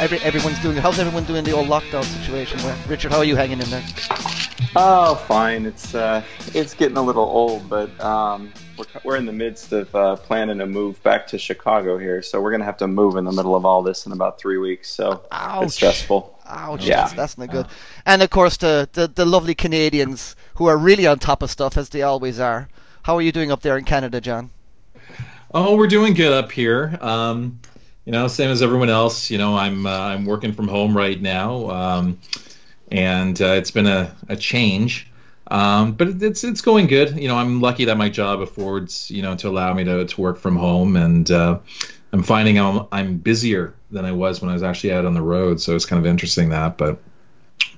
every, everyone's doing? How's everyone doing the old lockdown situation? Where, Richard, how are you hanging in there? Oh, fine. It's uh, it's getting a little old, but um, we're we're in the midst of uh, planning a move back to Chicago here, so we're gonna have to move in the middle of all this in about three weeks. So Ouch. it's stressful. Ouch, Yeah. that's, that's not good. And of course, the, the, the lovely Canadians who are really on top of stuff, as they always are. How are you doing up there in Canada, John? Oh, we're doing good up here. Um, you know, same as everyone else. You know, I'm uh, I'm working from home right now, um, and uh, it's been a, a change. Um, but it's it's going good. You know, I'm lucky that my job affords you know to allow me to, to work from home, and uh, I'm finding I'm I'm busier than I was when I was actually out on the road. So it's kind of interesting that, but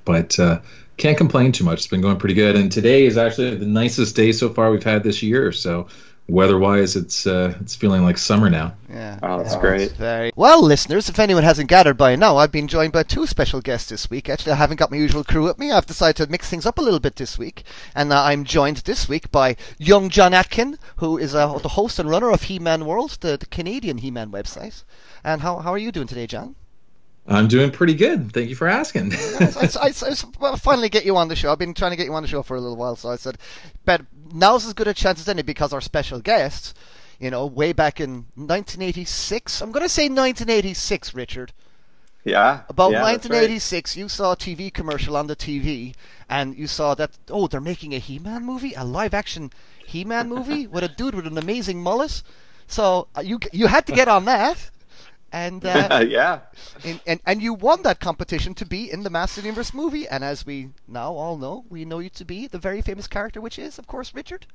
but uh, can't complain too much. It's been going pretty good, and today is actually the nicest day so far we've had this year. So weather-wise, it's uh, it's feeling like summer now. Yeah. Oh, that's yeah, great. it's Very well, listeners. If anyone hasn't gathered by now, I've been joined by two special guests this week. Actually, I haven't got my usual crew with me. I've decided to mix things up a little bit this week, and uh, I'm joined this week by young John Atkin, who is uh, the host and runner of He-Man World, the, the Canadian He-Man website. And how how are you doing today, John? I'm doing pretty good. Thank you for asking. I, I, I, I finally get you on the show. I've been trying to get you on the show for a little while, so I said, but now's as good a chance as any because our special guest, you know, way back in 1986. I'm going to say 1986, Richard. Yeah. About yeah, that's right. 1986, you saw a TV commercial on the TV, and you saw that oh, they're making a He-Man movie, a live-action He-Man movie with a dude with an amazing mullet. So uh, you you had to get on that, and uh, yeah. and, and and you won that competition to be in the Master Universe movie. And as we now all know, we know you to be the very famous character, which is, of course, Richard.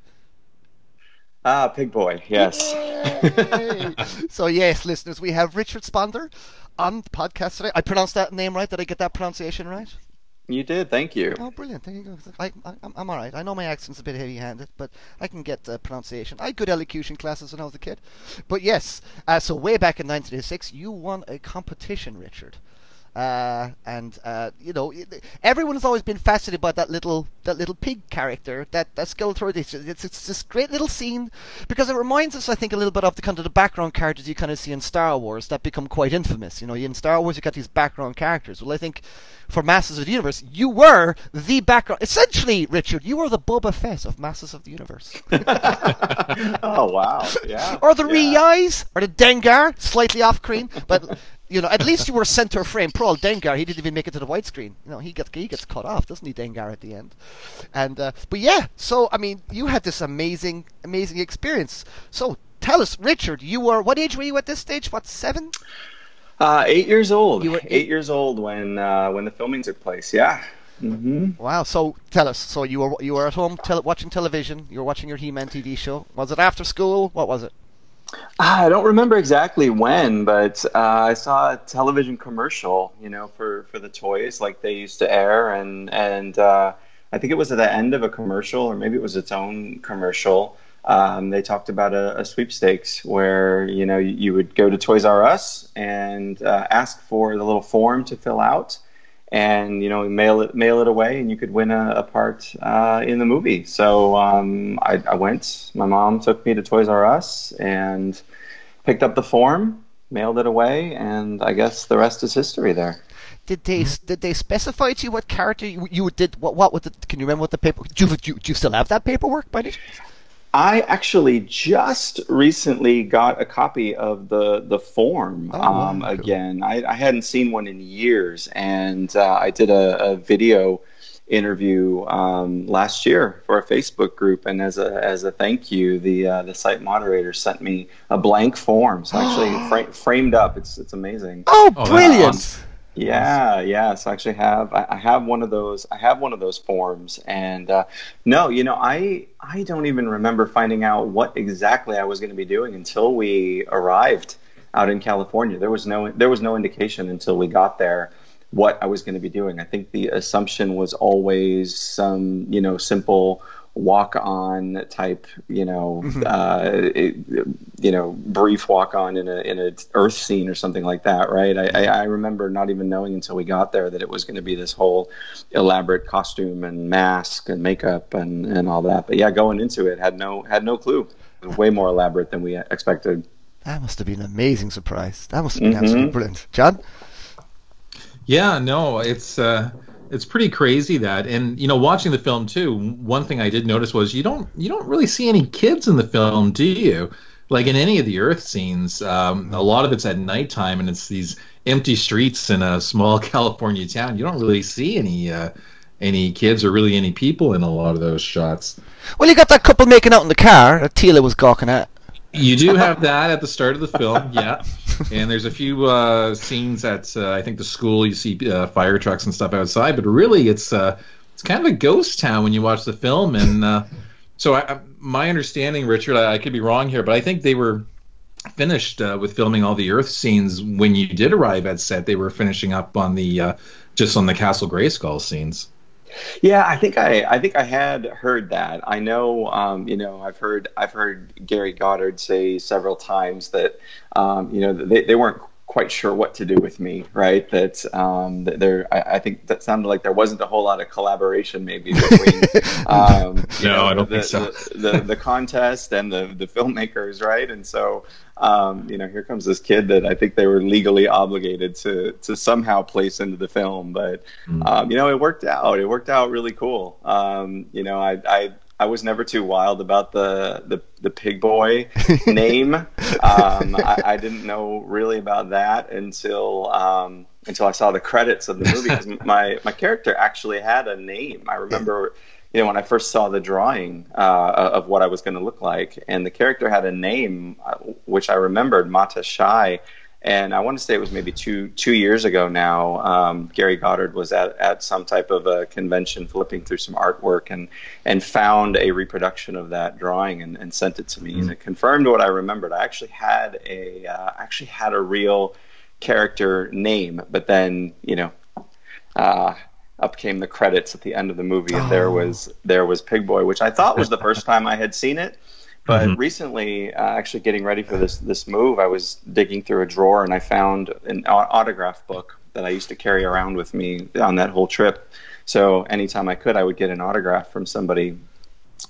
Ah, Pig Boy. Yes. So yes, listeners, we have Richard Szponder on the podcast today. I pronounced that name right. Did I get that pronunciation right? You did. Thank you. Oh, brilliant! There you go. I, I'm all right. I know my accent's a bit heavy-handed, but I can get uh, pronunciation. I had good elocution classes when I was a kid. But yes, uh, so way back in 1986, you won a competition, Richard. Uh, and uh, you know, it- everyone has always been fascinated by that little that little pig character, that that Skeletor. It's, it's it's this great little scene because it reminds us, I think, a little bit of the kind of the background characters you kind of see in Star Wars that become quite infamous. You know, in Star Wars you got these background characters. Well, I think for Masters of the Universe, you were the background. Essentially, Richard, you were the Boba Fett of Masters of the Universe, oh wow. Yeah. or the yeah. Reyes, or the Dengar, slightly off screen, but. You know, at least you were center frame. Old Dengar, he didn't even make it to the widescreen. You know, he gets he gets cut off, doesn't he, Dengar, at the end? And uh, but yeah, so I mean, you had this amazing, amazing experience. So tell us, Richard, you were what age were you at this stage? What seven? Uh, eight years old. You were eight, eight- years old when uh, when the filming took place. Yeah. Mm-hmm. Wow. So tell us. So you were you were at home tele- watching television. You were watching your He-Man TV show. Was it after school? What was it? Ah, I don't remember exactly when, but uh, I saw a television commercial, you know, for, for the toys like they used to air, and and uh, I think it was at the end of a commercial, or maybe it was its own commercial. Um, they talked about a, a sweepstakes where you know you, you would go to Toys R Us and uh, ask for the little form to fill out, and you know mail it mail it away, and you could win a, a part uh, in the movie. So um, I, I went. My mom took me to Toys R Us and picked up the form, mailed it away, and I guess the rest is history. There. Did they did they specify to you what character you, you did? What what the, Can you remember what the paper? Do you, do you, do you still have that paperwork by any chance? I actually just recently got a copy of the the form Oh, wow, um, cool. again. I, I hadn't seen one in years, and uh, I did a, a video interview um, last year for a Facebook group, and as a as a thank you, the uh, the site moderator sent me a blank form. So actually fra- framed up. It's it's amazing. Oh, Oh, brilliant! Yeah, yeah. So I actually have I, I have one of those. I have one of those forms, and uh, no, you know, I I don't even remember finding out what exactly I was going to be doing until we arrived out in California. There was no there was no indication until we got there what I was going to be doing. I think the assumption was always some you know simple walk on type you know uh, it- you know brief walk on in a in a earth scene or something like that right I, I, I remember not even knowing until we got there that it was going to be this whole elaborate costume and mask and makeup and and all that but yeah going into it had no had no clue it was way more elaborate than we expected That must have been an amazing surprise. That must have been Mhm. absolutely brilliant, John. Yeah, no, it's uh, it's pretty crazy that, and you know, watching the film too. One thing I did notice was you don't you don't really see any kids in the film, do you? Like in any of the Earth scenes, um, a lot of it's at nighttime, and it's these empty streets in a small California town. You don't really see any uh, any kids or really any people in a lot of those shots. Well, you got that couple making out in the car that Teela was gawking at. You do have that at the start of the film, yeah. And there's a few uh, scenes at uh, I think the school. You see uh, fire trucks and stuff outside, but really it's uh, it's kind of a ghost town when you watch the film. And uh, so, I, my understanding, Richard, I, I, could be wrong here, but I think they were finished uh, with filming all the Earth scenes when you did arrive at set. They were finishing up on the just on the Castle Grayskull scenes. Yeah, I think I, I think I had heard that. I know, um, you know, I've heard I've heard Gary Goddard say several times that, um, you know, they, they weren't quite sure what to do with me, right? That, um, there, I, I, think that sounded like there wasn't a whole lot of collaboration maybe between, um, no, know, I don't the, think so. the, the, the, contest and the, the filmmakers, right? And so, um, you know, here comes this kid that I think they were legally obligated to to somehow place into the film, but mm. um, you know, it worked out. It worked out really cool. Um, you know, I, I I was never too wild about the the, the pig boy name. Um, I, I, didn't know really about that until um, until I saw the credits of the movie because my my character actually had a name. I remember you know, when I first saw the drawing uh, of what I was going to look like, and the character had a name uh, which I remembered, Mata Shai, and I want to say it was maybe two two years ago now. Um, Gary Goddard was at, at some type of a convention, flipping through some artwork, and and found a reproduction of that drawing and, and sent it to me, mm-hmm. and it confirmed what I remembered. I actually had a uh, actually had a real character name, but then you know. Uh, up came the credits at the end of the movie, and oh. there was there was Pig Boy, which I thought was the first time I had seen it. But mm-hmm. recently, uh, actually getting ready for this this move, I was digging through a drawer and I found an autograph book that I used to carry around with me on that whole trip. So anytime I could, I would get an autograph from somebody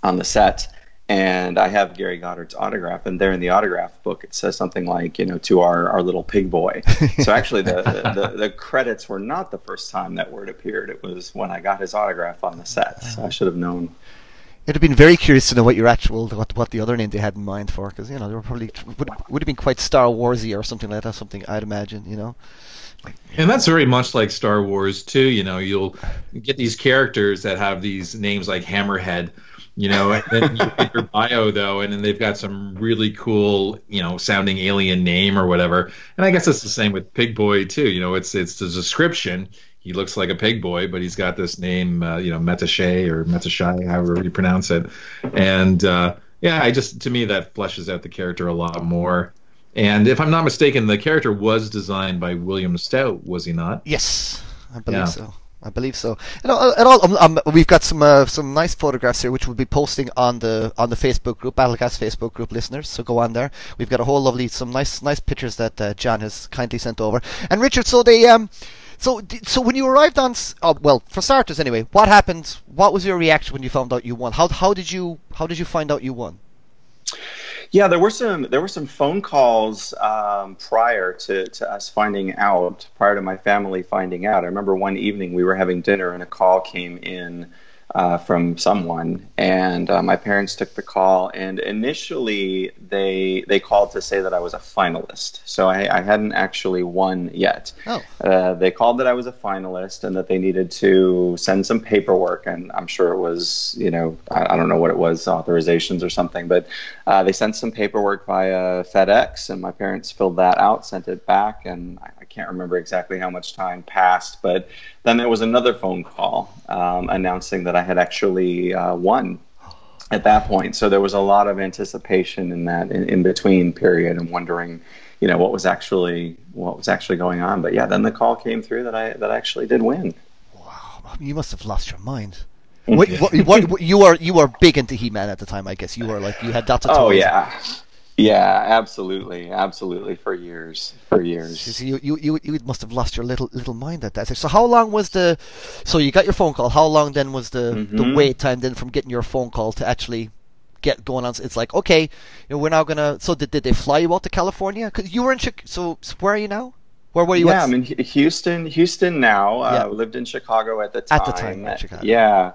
on the set and I have Gary Goddard's autograph, and there in the autograph book it says something like, you know, to our, our little pig boy. so actually, the, the, the, credits were not the first time that word appeared. It was when I got his autograph on the set. So I should have known. It'd have been very curious to know what your actual what what the other name they had in mind for, because you know they were probably would would have been quite Star Warsy or something like that. Something I'd imagine, you know. And that's very much like Star Wars too. You know, you'll get these characters that have these names like Hammerhead you know and then you get your bio though and then they've got some really cool you know sounding alien name or whatever and i guess it's the same with pig boy too you know it's it's the description he looks like a pig boy but he's got this name uh, you know metache or metashai however you pronounce it and uh, yeah i just to me that fleshes out the character a lot more and if i'm not mistaken the character was designed by william stout was he not yes i believe yeah. so I believe so. And all, and all um, um, we've got some uh, some nice photographs here, which we'll be posting on the on the Facebook group, Battlecast Facebook group listeners. So go on there. We've got a whole lovely, some nice nice pictures that uh, John has kindly sent over. And Richard, so they um, so so when you arrived on, oh, well, for starters anyway, what happened? What was your reaction when you found out you won? How how did you how did you find out you won? Yeah, there were some there were some phone calls um, prior to, to us finding out, prior to my family finding out. I remember one evening we were having dinner and a call came in uh, from someone, and uh, my parents took the call. And initially, they they called to say that I was a finalist, so I, I hadn't actually won yet. Oh. Uh, they called that I was a finalist and that they needed to send some paperwork, and I'm sure it was you know I, I don't know what it was authorizations or something, but uh, they sent some paperwork via FedEx, and my parents filled that out, sent it back, and I, I can't remember exactly how much time passed, but then there was another phone call um, announcing that I had actually uh, won at that point. So there was a lot of anticipation in that in, in, between period and wondering, you know, what was actually what was actually going on. But yeah, then the call came through that I that I actually did win. Wow, you must have lost your mind. what, what, what, you were you were big into He-Man at the time, I guess. You were like you had of Oh yeah, yeah, absolutely, absolutely. For years, for years. You, you, you, you must have lost your little little mind at that. So how long was the? So you got your phone call. How long then was the mm-hmm. the wait time then from getting your phone call to actually get going on? It's like okay, you know, we're now gonna. So did, did they fly you out to California? Because you were in Chicago. So, so where are you now? Where were you? Yeah, at? I'm in Houston. Houston now. Uh, Yeah. lived in Chicago at the time. At the time, Chicago. Yeah.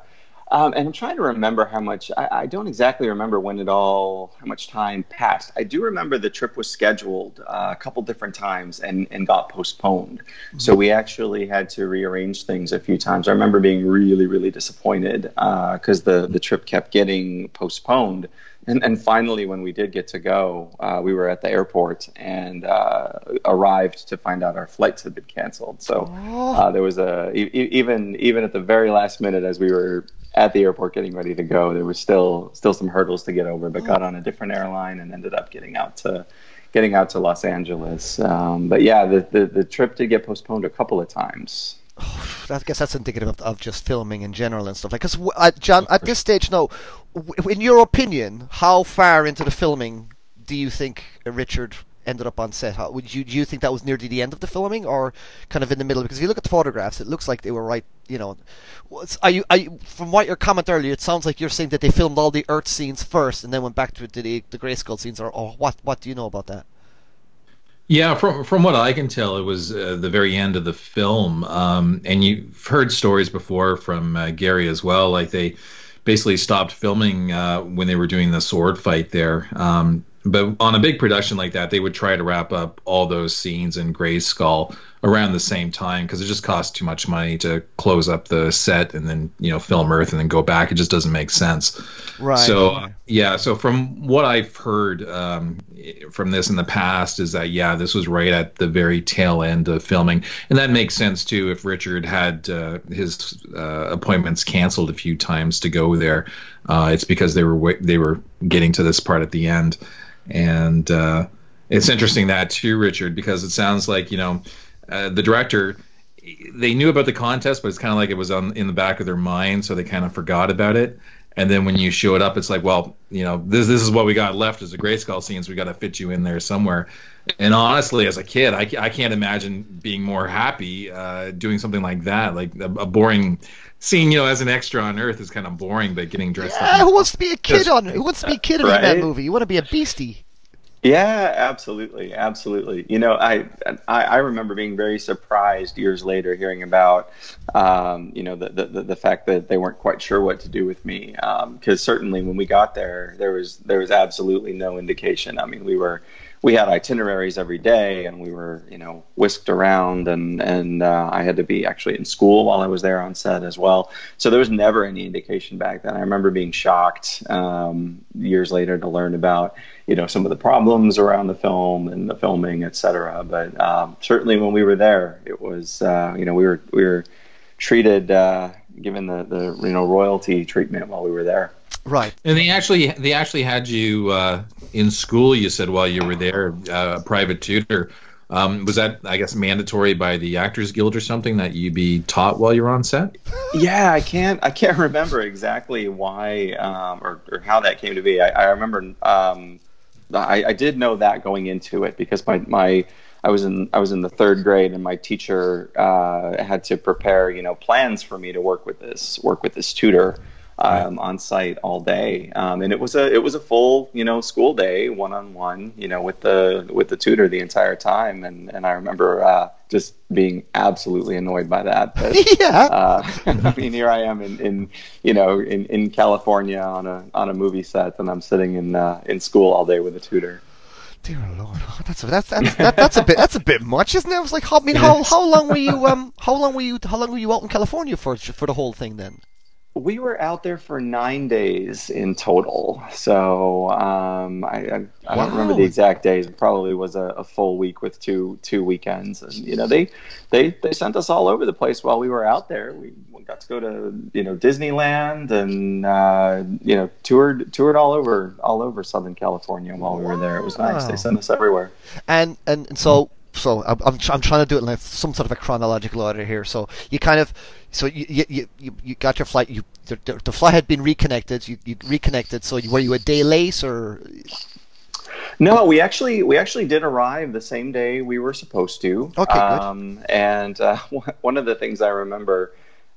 Um, and I'm trying to remember how much. I, I don't exactly remember when it all, how much time passed. I do remember the trip was scheduled uh, a couple different times and, and got postponed. Mm-hmm. So we actually had to rearrange things a few times. I remember being really, really disappointed because the the trip kept getting postponed. And, and finally, when we did get to go, uh, we were at the airport and uh, arrived to find out our flights had been canceled. So Oh. uh, there was a e- even even at the very last minute, as we were at the airport getting ready to go, there was still still some hurdles to get over. But got on a different airline and ended up getting out to getting out to Los Angeles. Um, but yeah, the, the the trip did get postponed a couple of times. I guess that's indicative of, of just filming in general and stuff like. Because uh, John, at this stage now, in your opinion, how far into the filming do you think Richard ended up on set? Would you do you think that was near the end of the filming, or kind of in the middle? Because if you look at the photographs, it looks like they were right. You know, are you, are you from what your comment earlier? It sounds like you're saying that they filmed all the Earth scenes first and then went back to the the Grayskull scenes, or, or what? What do you know about that? Yeah, from from what I can tell, it was uh, the very end of the film, um, and you've heard stories before from uh, Gary as well. Like they basically stopped filming uh, when they were doing the sword fight there. Um, but on a big production like that, they would try to wrap up all those scenes in Grayskull around the same time because it just costs too much money to close up the set and then you know film Earth and then go back. It just doesn't make sense. Right. So yeah, so from what I've heard um, from this in the past is that yeah, this was right at the very tail end of filming, and that makes sense too. If Richard had uh, his uh, appointments canceled a few times to go there, uh, it's because they were they were getting to this part at the end, and uh, it's interesting that too, Richard, because it sounds like you know uh, the director they knew about the contest, but it's kind of like it was on in the back of their mind, so they kind of forgot about it. And then when you show it up, it's like, well, you know, this this is what we got left as the Grayskull scenes. We got to fit you in there somewhere. And honestly, as a kid, I, I can't imagine being more happy uh, doing something like that. Like a, a boring scene, you know, as an extra on Earth is kind of boring, but getting dressed Yeah, who wants to be a kid Just- on? Who wants to be a kid in that movie? You want to be a beastie. Yeah, absolutely, absolutely. You know, I, I I remember being very surprised years later hearing about, um, you know, the, the the fact that they weren't quite sure what to do with me. Because certainly when we got there, there was there was absolutely no indication. I mean, we were we had itineraries every day, and we were you know whisked around, and and uh, I had to be actually in school while I was there on set as well. So there was never any indication back then. I remember being shocked um, years later to learn about you know some of the problems around the film and the filming, et cetera. But um, certainly when we were there, it was uh, you know we were we were treated uh, given the the you know royalty treatment while we were there. Right. And they actually they actually had you uh, in school. You said while you were there, uh, a private tutor. Um, was that I guess mandatory by the Actors Guild or something that you be taught while you're on set? Yeah, I can't I can't remember exactly why um, or, or how that came to be. I, I remember um, I, I did know that going into it because my my I was in I was in the third grade and my teacher uh, had to prepare you know plans for me to work with this work with this tutor um, on site all day um, and it was a it was a full you know school day one on one you know with the with the tutor the entire time and and I remember uh, just being absolutely annoyed by that. But, yeah. uh, I mean, here I am in, in you know in, in California on a on a movie set, and I'm sitting in uh, in school all day with a tutor. Dear Lord, oh, that's a, that's that's that, that's a bit that's a bit much, isn't it? I was like, how, I mean, how how long were you um how long were you how long were you out in California for for the whole thing then? We were out there for nine days in total. So um, I, I, I don't remember the exact days. It probably was a, a full week with two two weekends. And you know they they they sent us all over the place while we were out there. We got to go to you know Disneyland and uh, you know toured toured all over all over Southern California while we were there. It was nice. Wow. They sent us everywhere. And and, and so so I'm I'm, I'm trying to do it in like some sort of a chronological order here. So you kind of so you you you, you got your flight. You the, the, the flight had been reconnected. You you reconnected. So were you a day late or No, we actually we actually did arrive the same day we were supposed to. Okay, good. Um, and uh, one of the things I remember,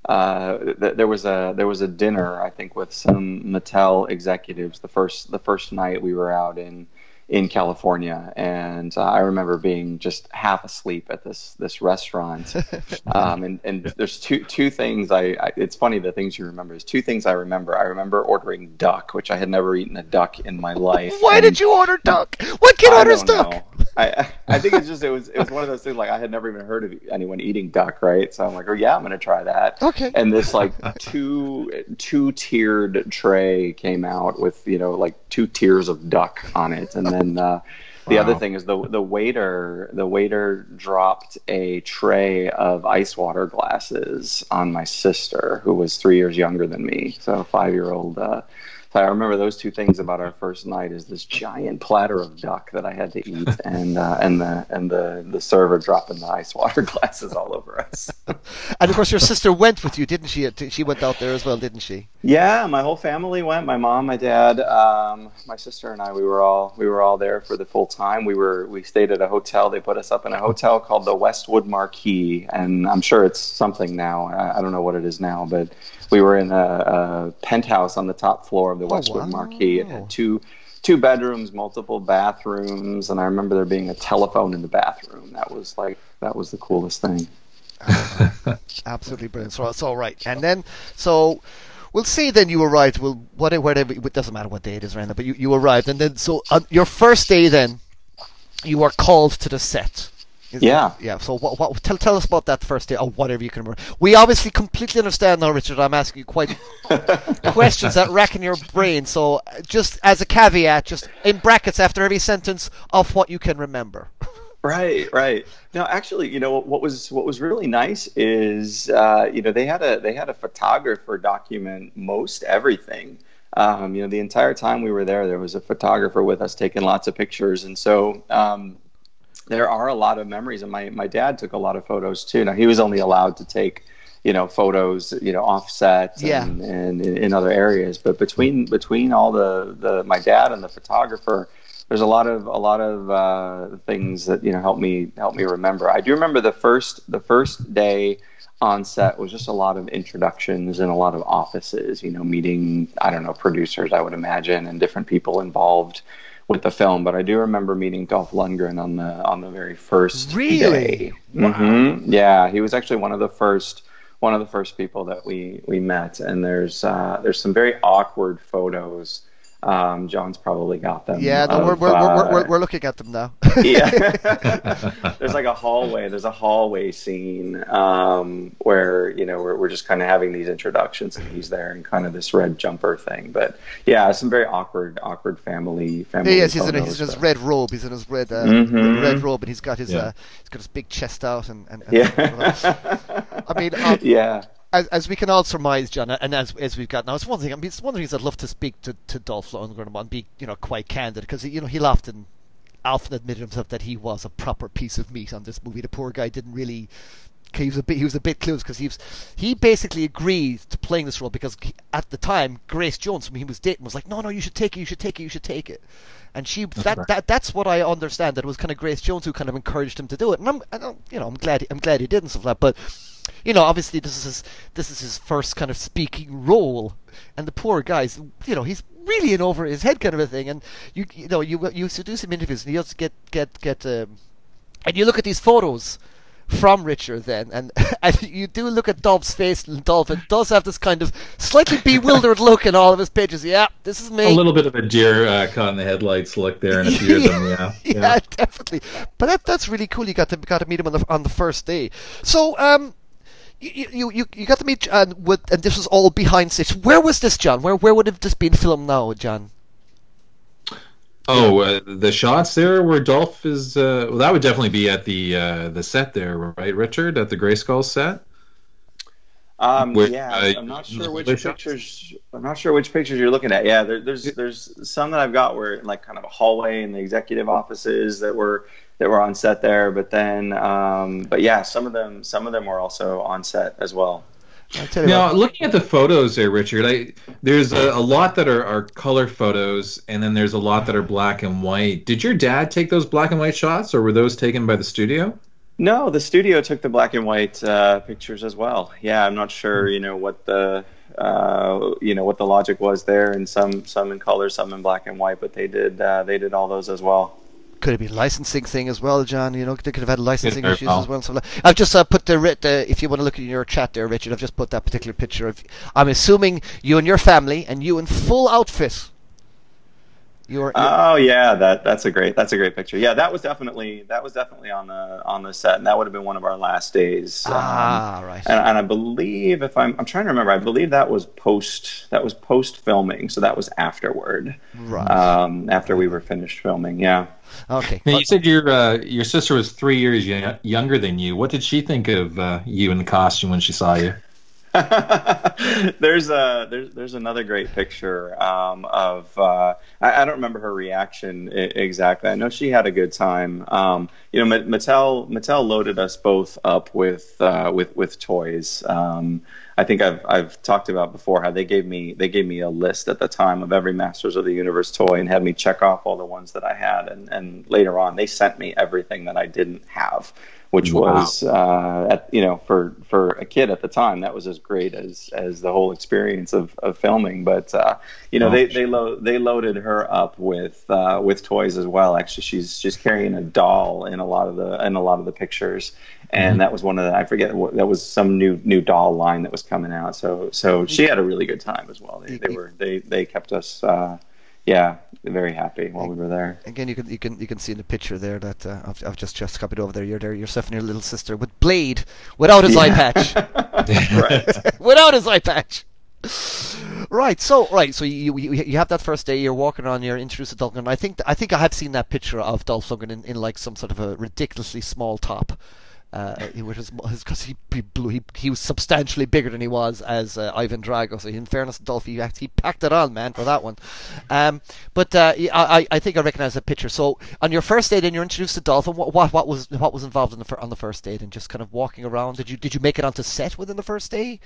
uh, th- there was a there was a dinner I think with some Mattel executives the first the first night we were out in in California, and uh, I remember being just half asleep at this this restaurant. um, and, and there's two two things I, I, It's funny the things you remember. There's two things I remember. I remember ordering duck, which I had never eaten a duck in my life. Why and did you order duck? What kid I orders don't duck? know. I I think it's just it was it was one of those things like I had never even heard of anyone eating duck, right? So I'm like, oh yeah, I'm gonna try that. Okay. And this like two two tiered tray came out with you know like two tiers of duck on it, and then uh, the other thing is the the waiter the waiter dropped a tray of ice water glasses on my sister, who was three years younger than me, so five year old. Uh, I remember those two things about our first night: is this giant platter of duck that I had to eat, and uh, and the and the the server dropping the ice water glasses all over us. And of course, your sister went with you, didn't she? She went out there as well, didn't she? Yeah, my whole family went. My mom, my dad, um, my sister, and I. We were all we were all there for the full time. We were we stayed at a hotel. They put us up in a hotel called the Westwood Marquis, and I'm sure it's something now. I, I don't know what it is now, but we were in a, a penthouse on the top floor of the oh, Westwood wow. Marquis. It had two two bedrooms, multiple bathrooms, and I remember there being a telephone in the bathroom. That was like that was the coolest thing. Absolutely brilliant. So it's all right. And then, so we'll see. then you arrived. Well, whatever, whatever. It doesn't matter what day it is, Randa, but you, you arrived, and then so on your first day, then you are called to the set. Is it? Yeah. Yeah. So what, what? Tell tell us about that first day, or whatever you can remember. We obviously completely understand now, Richard. I'm asking you quite questions that rack in your brain. So uh, just as a caveat, just in brackets after every sentence of what you can remember. Right, right. Now, actually, you know what was what was really nice is uh, you know they had a they had a photographer document most everything. Um, you know, the entire time we were there, there was a photographer with us taking lots of pictures, and so um, there are a lot of memories. And my my dad took a lot of photos too. Now he was only allowed to take you know photos you know offset Yeah. and, and in, in other areas, but between between all the the my dad and the photographer there's a lot of a lot of uh, things that you know help me help me remember. I do remember the first the first day on set was just a lot of introductions and a lot of offices. You know, meeting I don't know producers I would imagine and different people involved with the film. But I do remember meeting Dolph Lundgren on the on the very first Really? day. hmm Yeah, he was actually one of the first one of the first people that we we met. And there's uh, there's some very awkward photos. Um, John's probably got them. Yeah, no, of, we're, we're, we're, uh, we're, we're looking at them now. yeah. there's like a hallway. There's a hallway scene um, where you know we're, we're just kind of having these introductions, and he's there in kind of this red jumper thing. But yeah, some very awkward, awkward family family. yes, he's in, photos, he's in his red robe. He's in his red uh, Mhm. red robe, and he's got his Yeah. uh, he's got his big chest out, and, and, and Yeah. I mean, um, yeah. As, as we can all surmise, John, and as as we've got now, it's one thing. I mean, it's one of the things I'd love to speak to, to Dolph Lundgren about and be you know quite candid because you know he'll often often admit himself that he was a proper piece of meat on this movie. The poor guy didn't really. He was a bit. He was a bit clueless because he was. He basically agreed to playing this role because he- at the time Grace Jones, whom he was dating, was like, "No, no, you should take it. You should take it. You should take it." And she that, right. that that's what I understand. That it was kind of Grace Jones who kind of encouraged him to do it. And I'm, I don't, you know, I'm glad. I'm glad he did and stuff like that. But you know, obviously this is his, this is his first kind of speaking role, and the poor guy's, you know, he's really in over his head kind of a thing. And you, you know, you you used to do some interviews, and you just get get get, um, and you look at these photos from Richard then, and and you do look at Dolph's face, and Dolph it does have this kind of slightly bewildered look in all of his pages. Yeah, this is me. A little bit of a deer uh, caught in the headlights look there in a few of them. Yeah. yeah, definitely. But that, that's really cool. You got to got to meet him on the on the first day. So um, you you you, you got to meet John with, and this was all behind stage. Where was this, John? Where where would have this been filmed now, John? Oh, uh, the shots there where Dolph is. Uh, well, that would definitely be at the uh, the set there, right, Richard? At the Grayskull set. Um, With, yeah, uh, I'm not sure which other shots? pictures. I'm not sure which pictures you're looking at. Yeah, there, there's there's some that I've got where like kind of a hallway in the executive offices that were that were on set there. But then, um, but yeah, some of them some of them were also on set as well. I'll tell you Now, what. looking at the photos there, Richard, I, there's a, a lot that are, are color photos, and then there's a lot that are black and white. Did your dad take those black and white shots, or were those taken by the studio? No, the studio took the black and white uh, pictures as well. Yeah, I'm not sure, you know, what the uh, you know, what the logic was there, and some some in color, some in black and white. But they did uh, they did all those as well. Could have been licensing thing as well, John? You know, they could have had licensing issues well. as well. So I've just uh, put the, the if you want to look at your chat there, Richard. I've just put that particular picture of. I'm assuming you and your family, and you in full outfit. You're, you're Oh yeah, that that's a great that's a great picture. Yeah, that was definitely that was definitely on the on the set, and that would have been one of our last days. Um, ah right. and, and I believe if I'm I'm trying to remember, I believe that was post that was post filming, so that was afterward, Right. um, after we were finished filming. Yeah. okay. Now, you said your uh, your sister was three years y- younger than you. What did she think of uh, you in the costume when she saw you? there's a there's there's another great picture um, of uh, I, I don't remember her reaction I- exactly. I know she had a good time. Um, you know, Ma- Mattel Mattel loaded us both up with uh, with with toys. Um, I think I've I've talked about before how they gave me they gave me a list at the time of every Masters of the Universe toy and had me check off all the ones that I had, and and later on they sent me everything that I didn't have which Wow. was uh, at, you know for for a kid at the time that was as great as as the whole experience of, of filming. But uh, you know Oh, they they lo- they loaded her up with uh, with toys as well. Actually, she's she's carrying a doll in a lot of the in a lot of the pictures. And Mhm. that was one of the I forget what that was some new new doll line that was coming out. So so she had a really good time as well. They, they were they they kept us uh, yeah very happy while we were there. Again, you can you can you can see in the picture there that uh, I've, I've just just copied over there. You're there yourself and your little sister with Blade without his eye patch. without his eye patch. Right, so right, so you, you you have that first day. You're walking around. You're introduced to Dolph Lundgren. I think I think I have seen that picture of Dolph Lundgren in, in like some sort of a ridiculously small top. Uh, is because he he, blew, he he was substantially bigger than he was as uh, Ivan Drago. So in fairness, to Dolph he he packed it on, man, for that one. Um, but uh, I I- think I recognise that picture. So on your first date, then you're introduced to Dolph. And what what, what was what was involved in the on the first date and just kind of walking around? Did you did you make it onto set within the first day?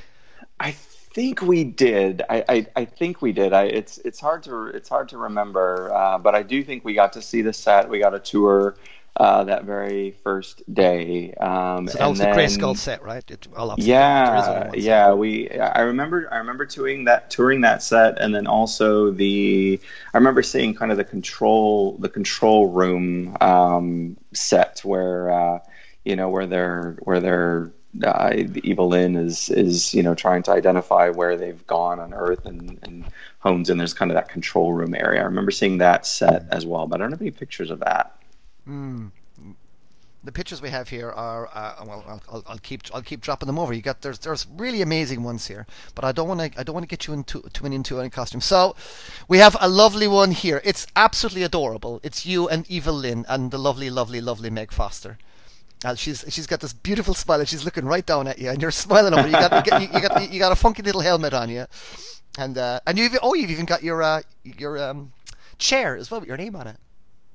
I think we did. I, I, I think we did. I, it's it's hard to it's hard to remember, uh, but I do think we got to see the set. We got a tour uh, that very first day. Um, So that and was then, the Grayskull set, right? It, well, obviously, there is only Yeah, yeah. We I remember I remember touring that touring that set, and then also the I remember seeing kind of the control the control room um, set where uh, you know where they're where they're uh, the Evil-Lyn is is you know trying to identify where they've gone on Earth and, and homes, and there's kind of that control room area. I remember seeing that set as well, but I don't have any pictures of that. The pictures we have here are uh, well. I'll, I'll, I'll keep I'll keep dropping them over. You got there's there's really amazing ones here, but I don't want to I don't want to get you into many into any costume. So we have a lovely one here. It's absolutely adorable. It's you and Evil-Lyn and the lovely lovely lovely Meg Foster. Uh, she's she's got this beautiful smile and she's looking right down at you and you're smiling over. You got you got, you got you got a funky little helmet on you, and uh, and you've oh you've even got your uh, your um, chair as well with your name on it.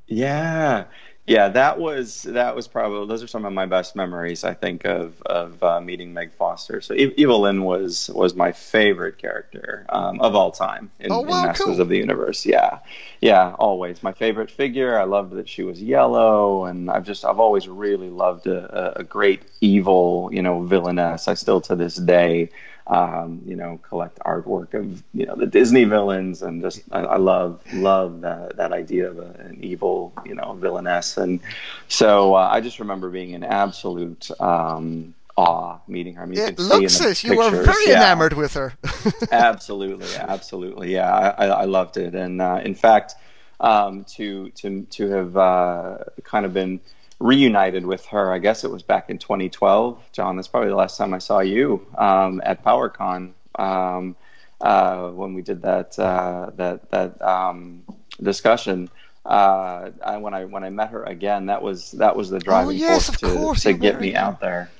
Yeah, yeah, that was that was probably those are some of my best memories. I think of of uh, meeting Meg Foster. So E- Evil-Lyn was was my favorite character um, of all time in, Oh, wow, in Masters cool. of the Universe. Yeah, yeah, always my favorite figure. I loved that she was yellow, and I've just I've always really loved a, a, a great evil, you know, villainess. I still to this day um, you know, collect artwork of you know the Disney villains, and just I, I love love that that idea of a, an evil you know villainess, and so uh, I just remember being in absolute um, awe meeting her. I mean, you It can see in looks as you were very yeah. enamored with her. absolutely, absolutely, yeah, I, I, I loved it, and uh, in fact, um, to to to have uh, kind of been reunited with her. I guess it was back in 2012. John, that's probably the last time I saw you um, at PowerCon um, uh, when we did that uh, that that um, discussion. Uh, I, when I when I met her again, that was that was the driving Oh, yes, force to, to get me out there.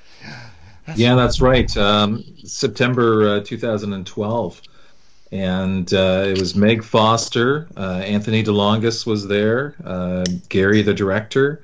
Yeah, that's right. Um, September uh, 2012. And uh, it was Meg Foster, uh, Anthony DeLongis was there, uh, Gary, the director,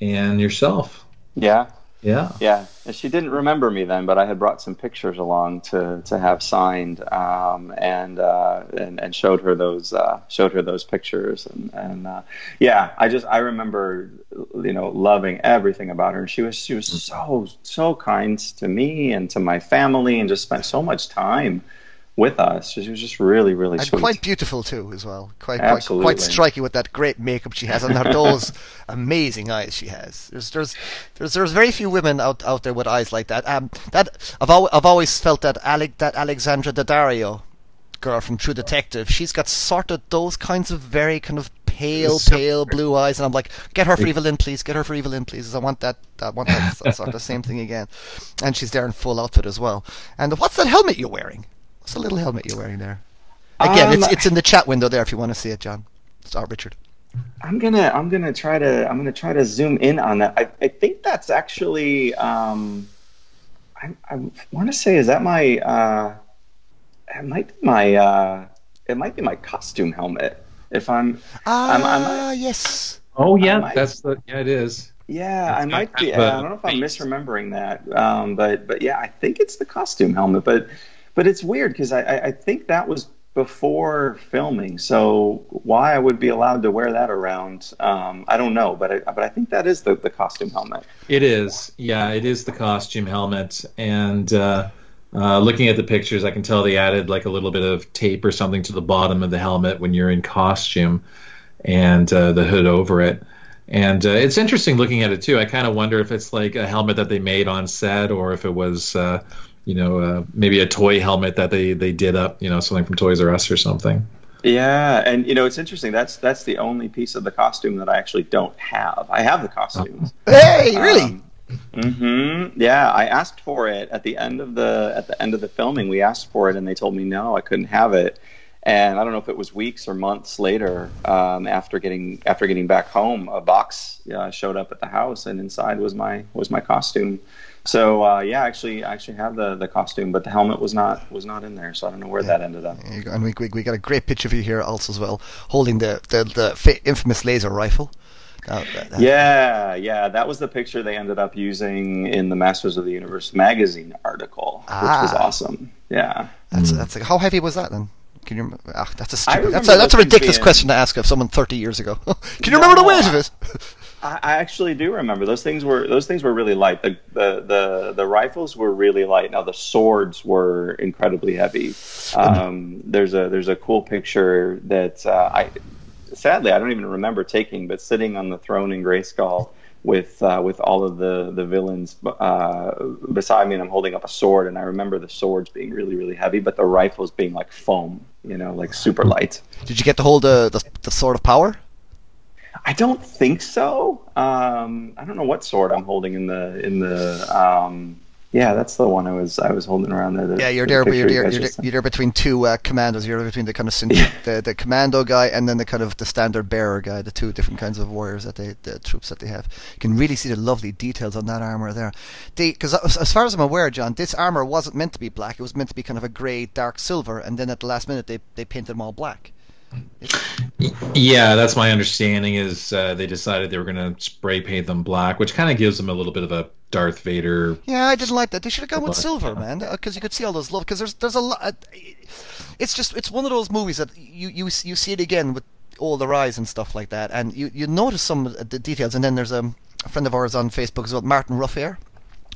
and yourself. Yeah, Yeah. Yeah, and she didn't remember me then, but I had brought some pictures along to, to have signed, um, and, uh, and and showed her those uh, showed her those pictures, and and uh, yeah, I just I remember you know loving everything about her. She was she was so so kind to me and to my family, and just spent so much time with us. She was just really, really and sweet. quite beautiful too, as well. Quite, quite, Absolutely. quite striking with that great makeup she has and her those amazing eyes she has. There's, there's, there's, there's very few women out, out there with eyes like that. Um, that I've, al- I've always felt that Alec, that Alexandra Daddario girl from True Detective, she's got sort of those kinds of very kind of pale, So- pale blue eyes, and I'm like, get her for Evil-Lyn, please. Get her for Evil-Lyn, please. I want that. I want that sort of same thing again. And she's there in full outfit as well. And what's that helmet you're wearing? What's the little helmet you're wearing there? Again, Um, it's it's in the chat window there if you want to see it, John. Start Richard. I'm gonna I'm gonna try to I'm gonna try to zoom in on that. I, I think that's actually um, I I want to say is that my uh, it might be my uh, it might be my costume helmet. If I'm I'm- Ah, I'm- yes. Oh yeah, might- that's the yeah it is. yeah It's I might be kind of I a don't know if I'm misremembering that um, but but yeah I think it's the costume helmet but but it's weird because I, I think that was before filming so why I would be allowed to wear that around um, I don't know but I, but I think that is the, the costume helmet. It is, yeah, it is the costume helmet. And uh, uh, looking at the pictures, I can tell they added like a little bit of tape or something to the bottom of the helmet when you're in costume, and uh, the hood over it. And uh, it's interesting looking at it too. I kind of wonder if it's like a helmet that they made on set, or if it was, uh, you know, uh, maybe a toy helmet that they they did up, you know, something from Toys R Us or something. Yeah, and you know it's interesting. That's that's the only piece of the costume that I actually don't have. I have the costumes. Hey, really? hmm Yeah, I asked for it at the end of the at the end of the filming. We asked for it, and they told me no, I couldn't have it. And I don't know if it was weeks or months later, um, after getting after getting back home, a box uh, showed up at the house, and inside was my was my costume. So uh, yeah, actually, I actually have the, the costume, but the helmet was not was not in there, so I don't know where that ended up. Go. And we, we, we got a great picture of you here also as well, holding the the, the infamous laser rifle. Uh, that- Yeah, yeah, that was the picture they ended up using in the Masters of the Universe magazine article, which was Ah. awesome. Yeah. That's that's like, how heavy was that then? Can you? Remember? Ah, that's a I stupid, that's a that's a ridiculous being- question to ask of someone 30 years ago. Can you remember the weight of I- it? I, actually do remember those things were those things were really light. The, the the the rifles were really light. Now the swords were incredibly heavy. Um, there's a there's a cool picture that uh, I sadly I don't even remember taking, but sitting on the throne in Grayskull with uh, with all of the the villains uh, beside me, and I'm holding up a sword, and I remember the swords being really really heavy, but the rifles being like foam, you know, like super light. Did you get to hold the the, the sword of power? I don't think so. Um, I don't know what sword I'm holding in the in the. Um, yeah, that's the one I was I was holding around there. the- Yeah, you're the there. You're you there. You're, there- you're there between two uh, commandos. You're between the kind of syn- the the commando guy and then the kind of the standard bearer guy. The two different kinds of warriors that they the troops that they have. You can really see the lovely details on that armor there. Because as, as far as I'm aware, John, this armor wasn't meant to be black. It was meant to be kind of a grey, dark silver. And then at the last minute, they they painted them all black. Yeah, that's my understanding. Is uh, they decided they were going to spray paint them black, which kind of gives them a little bit of a Darth Vader. Yeah, I didn't like that. They should have gone with Black. silver, man, because you could see all those love. Because there's there's a lot. It's just it's one of those movies that you you you see it again with all the rise and stuff like that, and you you notice some of the details. And then there's um, a friend of ours on Facebook as well, Martin Ruffier.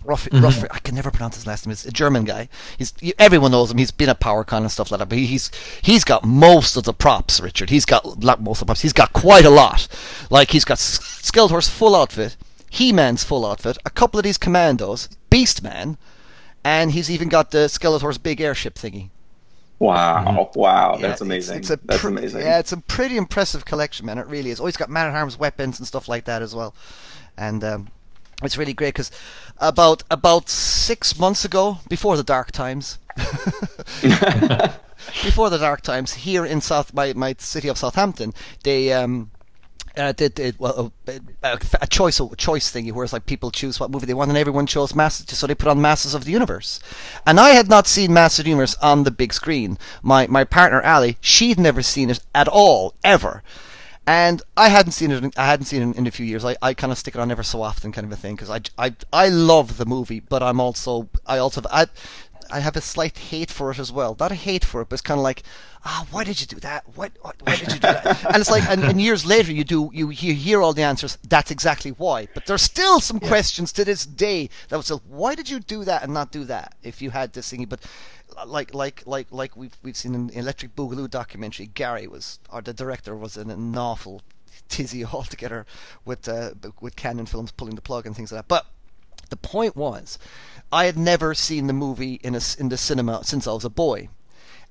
Ruff, Ruff, I can never pronounce his last name. He's a German guy. He's you- everyone knows him. He's been at PowerCon and stuff like that. But he- he's he's got most of the props, Richard. He's got not most of the props. He's got quite a lot. Like he's got S- Skeletor's full outfit, He-Man's full outfit, a couple of these commandos, Beastman, and he's even got the Skeletor's big airship thingy. Wow, wow, Yeah, that's amazing. It's, a that's pre- amazing. Yeah, it's a pretty impressive collection, man. It really is. Oh, he's got man at arms weapons and stuff like that as well, and um, it's really great because about about six months ago, before the dark times, before the dark times, here in South my my city of Southampton, they um. Uh, did, did well, a, a, a choice a choice thingy where it's like people choose what movie they want and everyone chose Masters so they put on Masters of the Universe and I had not seen Masters of the Universe on the big screen my my partner Ali she'd never seen it at all ever and I hadn't seen it. In, I hadn't seen it in, in a few years. I, I kind of stick it on ever so often, kind of a thing, because I, I I love the movie, but I'm also I also I I have a slight hate for it as well. Not a hate for it, but it's kind of like, ah, why did you do that? What, why, why did you do that? and it's like, and, and, years later, you do you, you hear all the answers. That's exactly why. But there's still some yeah. questions to this day that would say, why did you do that and not do that? If you had this thingy, but like like like like we've we've seen in the Electric Boogaloo documentary, Gary was or the director was in an awful tizzy altogether with uh, with Cannon Films pulling the plug and things like that. But the point was, I had never seen the movie in a, in the cinema since I was a boy,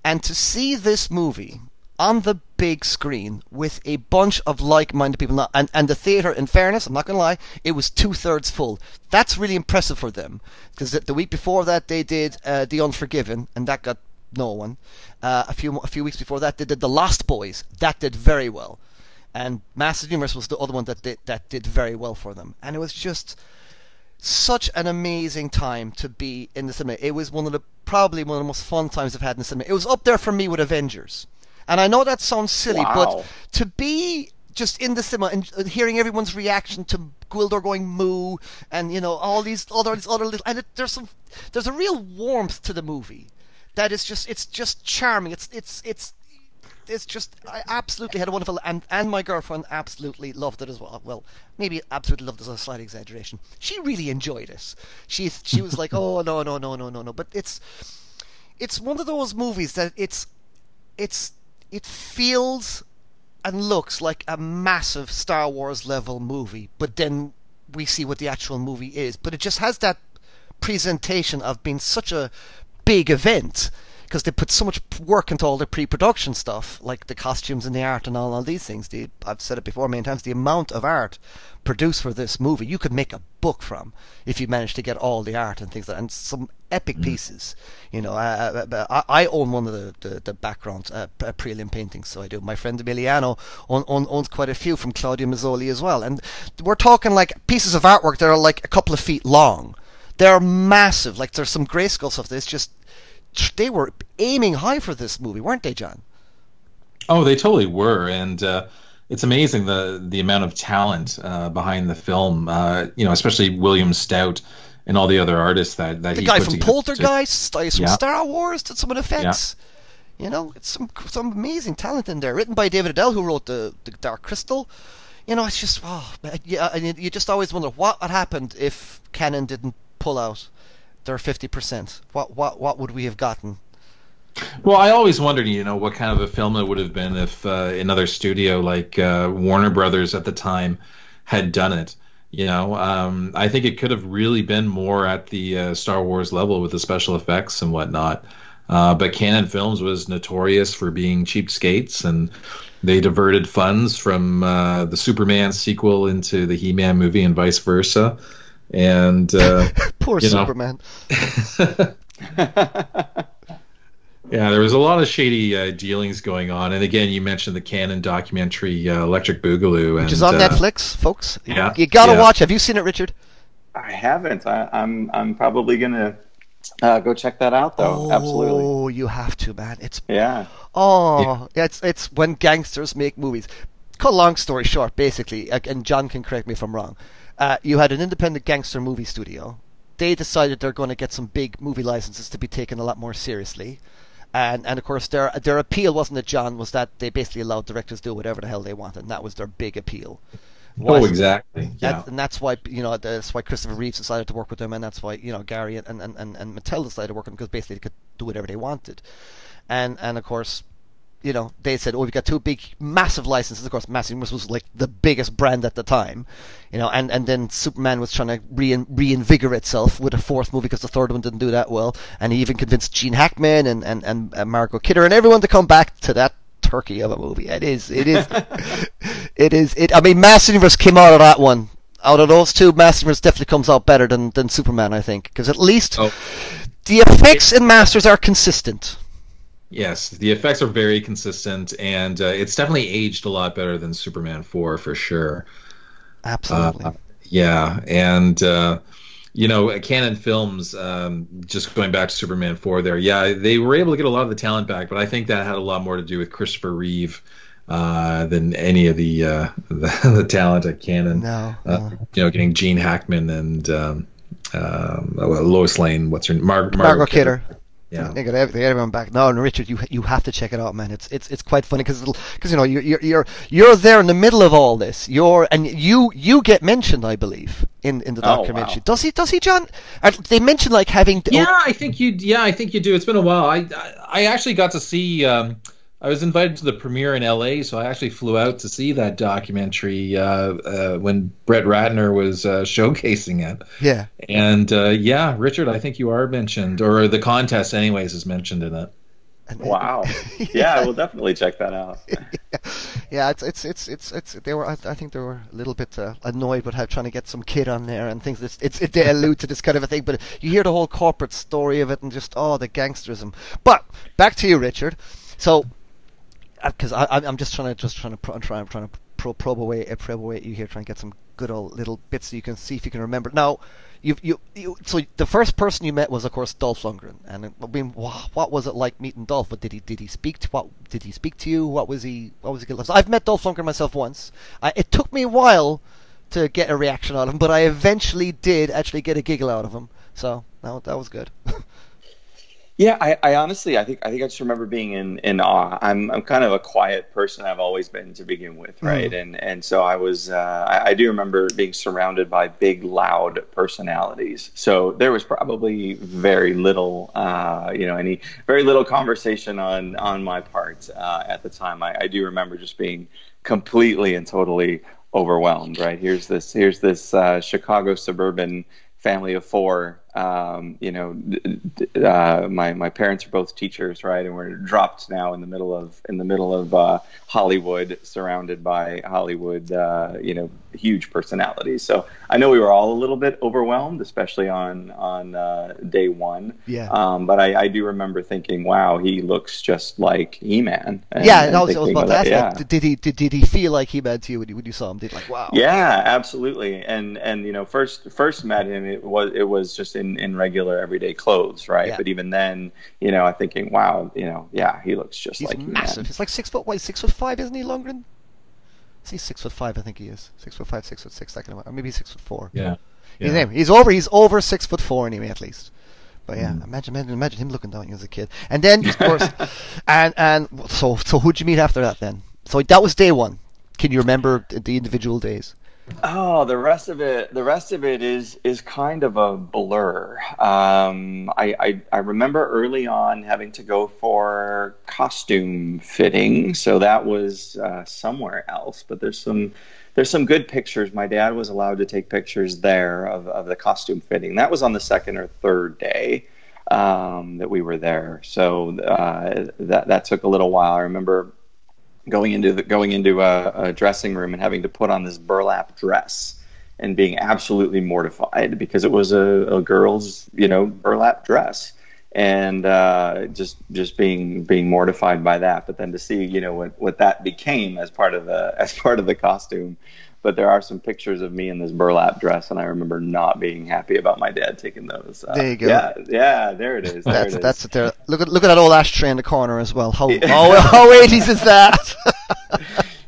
and to see this movie on the big screen with a bunch of like-minded people, and and the theater, in fairness, I'm not gonna lie, it was two thirds full. That's really impressive for them because the, the, week before that they did uh, The Unforgiven, and that got no one. Uh, a few a few weeks before that they did The Lost Boys, that did very well, and Masters of the Universe was the other one that did that did very well for them, and it was just such an amazing time to be in the cinema. It was one of the probably one of the most fun times I've had in the cinema. It was up there for me with Avengers. And I know that sounds silly, wow. but to be just in the cinema and uh, hearing everyone's reaction to Gwildor going moo and you know all these other these other little and it, there's some there's a real warmth to the movie that is just it's just charming. It's it's it's it's just I absolutely had a wonderful and and my girlfriend absolutely loved it as well. Well, maybe absolutely loved is a slight exaggeration. She really enjoyed it. She she was like, oh no no no no no no. But it's it's one of those movies that it's it's it feels and looks like a massive Star Wars level movie, but then we see what the actual movie is. But it just has that presentation of being such a big event because they put so much work into all the pre-production stuff, like the costumes and the art and all, all these things. The, I've said it before many times. The amount of art produced for this movie, you could make a book from if you managed to get all the art and things like, and some epic mm. pieces. You know, uh, uh, uh I, I, own one of the the, the background uh, prelim paintings, so I do. My friend Emiliano own, own, owns quite a few from Claudio Mazzoli as well, and we're talking like pieces of artwork that are like a couple of feet long. They're massive. Like there's some Grayskull stuff that's just they were aiming high for this movie, weren't they, John? Oh, they totally were, and uh, it's amazing the the amount of talent uh, behind the film. Uh, you know, especially William Stout and all the other artists that that the he guy from Poltergeist, guys from yeah. Star Wars did some of the effects. Yeah. You know, it's some some amazing talent in there. Written by David Odell, who wrote the, the Dark Crystal. You know, it's just oh, yeah, and you just always wonder what had happened if Cannon didn't pull out their 50%? What what what would we have gotten? Well, I always wondered, you know, what kind of a film it would have been if uh, another studio like uh, Warner Brothers at the time had done it. You know, um, I think it could have really been more at the uh, Star Wars level with the special effects and whatnot. Uh, but Cannon Films was notorious for being cheapskates, and they diverted funds from uh, the Superman sequel into the He-Man movie and vice versa and uh, poor Superman. yeah, there was a lot of shady uh, dealings going on, and again, you mentioned the Cannon documentary uh, "Electric Boogaloo," which is on uh, Netflix, folks. Yeah, you gotta yeah. watch. Have you seen it, Richard? I haven't. I, am I'm, I'm probably gonna uh, go check that out, though. Oh, Absolutely. Oh, you have to, man. It's yeah. Oh, yeah. it's it's when gangsters make movies. Cut a long story short, basically, and John can correct me if I'm wrong uh, you had an independent gangster movie studio. They decided they're going to get some big movie licenses to be taken a lot more seriously. And and of course their their appeal wasn't it, John, was that they basically allowed directors to do whatever the hell they wanted, and that was their big appeal. Was, oh, exactly. Yeah. and that's why you know that's why Christopher Reeves decided to work with them, and that's why you know Gary and and, and, and Mattel decided to work with them because basically they could do whatever they wanted, and and of course you know, they said, "Oh, we've got two big, massive licenses." Of course, Masters was like the biggest brand at the time, you know. And, and then Superman was trying to rein, reinvigorate itself with a fourth movie because the third one didn't do that well. And he even convinced Gene Hackman and and and, and Margot Kidder and everyone to come back to that turkey of a movie. It is, it is, it is. It. I mean, Mass Universe came out of that one. Out of those two, Mass Universe definitely comes out better than than Superman, I think, because at least oh. the effects in Masters are consistent. Yes, the effects are very consistent, and uh, it's definitely aged a lot better than Superman 4 for sure. Absolutely. Uh, yeah, and uh, you know, Cannon Films, um, just going back to Superman 4 there, yeah, they were able to get a lot of the talent back, but I think that had a lot more to do with Christopher Reeve. Uh, than any of the, uh, the, the talent at Cannon. No, uh, you know, getting Gene Hackman and um, um, Lois Lane. What's her Mar- Margot, Margot Kidder. Kidder Yeah. They got, every, they got everyone back. No, and Richard, you you have to check it out, man. It's it's it's quite funny because because you know you're, you're you're you're there in the middle of all this. You're and you you get mentioned, I believe, in in the Oh, documentary. wow. Does he? Does he, John? Are, they mention like having. Yeah, I think you. Yeah, I think you do. It's been a while. I I, I actually got to see. Um, I was invited to the premiere in L.A., so I actually flew out to see that documentary uh, uh, when Brett Ratner was uh, showcasing it. yeah. And uh, yeah, Richard, I think you are mentioned, or the contest, anyways, is mentioned in it. Wow. Yeah, I will definitely check that out. yeah, it's it's it's it's it's they were I, I think they were a little bit uh, annoyed with how trying to get some kid on there and things. It's, it's it they allude to this kind of a thing, but you hear the whole corporate story of it and just oh the gangsterism. But back to you, Richard. So because I I'm just trying to just trying to pro, I'm trying to pro, probe away uh, probe away at you here, trying to get some good old little bits so you can see if you can remember. Now, you you, you so the first person you met was of course Dolph Lundgren, and I mean, what was it like meeting Dolph? What did he did he speak to what did he speak to you? What was he what was he? So I've met Dolph Lundgren myself once. I, it took me a while to get a reaction out of him, but I eventually did actually get a giggle out of him. So that that was good. Yeah, I, I honestly, I think, I think I just remember being in, in awe. I'm, I'm kind of a quiet person. I've always been to begin with, right? And, and so I was, uh, I, I do remember being surrounded by big, loud personalities. So there was probably very little, uh, you know, any very little conversation on, on my part uh, at the time. I, I do remember just being completely and totally overwhelmed. Right? Here's this, here's this uh, Chicago suburban family of four. Um, you know, uh, my my parents are both teachers, right, and we're dropped now in the middle of in the middle of uh, Hollywood, surrounded by Hollywood, uh, you know, huge personalities. So I know we were all a little bit overwhelmed, especially on on uh, day one. Yeah. Um, but I, I do remember thinking, wow, he looks just like He Man. yeah, I was, I was about to ask that. Did he did, did he feel like he meant to you when you, when you saw him? Did like wow? Yeah, absolutely. And and you know, first first met him, it was it was just in, in regular everyday clothes, right? Yeah. But even then, you know, I'm thinking, wow, you know, yeah, he looks just He's like massive. He's like six foot. What? Six foot five, isn't he, Lundgren? Is he six foot five? I think he is. Six foot five, six foot six. That kind of, or maybe six foot four. Yeah. He's, Yeah. anyway, he's over. He's over six foot four anyway, at least. But yeah, Mm. imagine, imagine, imagine him looking down at you as a kid. And then, of course, and and so so who'd you meet after that then? So that was day one. Can you remember the the individual days? Oh, the rest of it, the rest of it is is kind of a blur. Um, I, I I remember early on having to go for costume fitting, so that was uh, somewhere else. But there's some there's some good pictures. My dad was allowed to take pictures there of, of the costume fitting. That was on the second or third day um, that we were there. So uh, that that took a little while. I remember going into the, going into a, a dressing room and having to put on this burlap dress and being absolutely mortified because it was a, a girl's you know burlap dress. And uh, just just being being mortified by that. But then to see you know what, what that became as part of the as part of the costume but there are some pictures of me in this burlap dress and I remember not being happy about my dad taking those uh, There you go. yeah yeah there it is there That's it is. that's it. There. Look at look at that old ashtray in the corner as well. How how how eighties is that?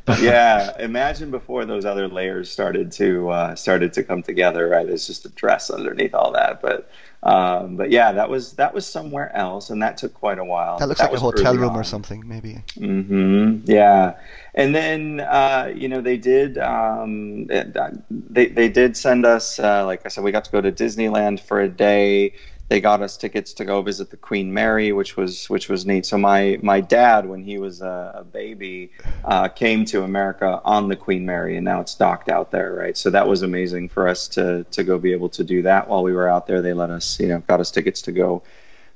yeah, imagine before those other layers started to uh, started to come together. Right, there's just a dress underneath all that, but um, but yeah, that was that was somewhere else, and that took quite a while. that looks like a hotel room or something, maybe. hmm Yeah, and then uh, you know they did um, they they did send us uh, like I said we got to go to Disneyland for a day. They got us tickets to go visit the Queen Mary, which was which was neat. So my my dad, when he was a, a baby, uh, came to America on the Queen Mary, and now it's docked out there, right? So that was amazing for us to to go be able to do that while we were out there. They let us, you know, got us tickets to go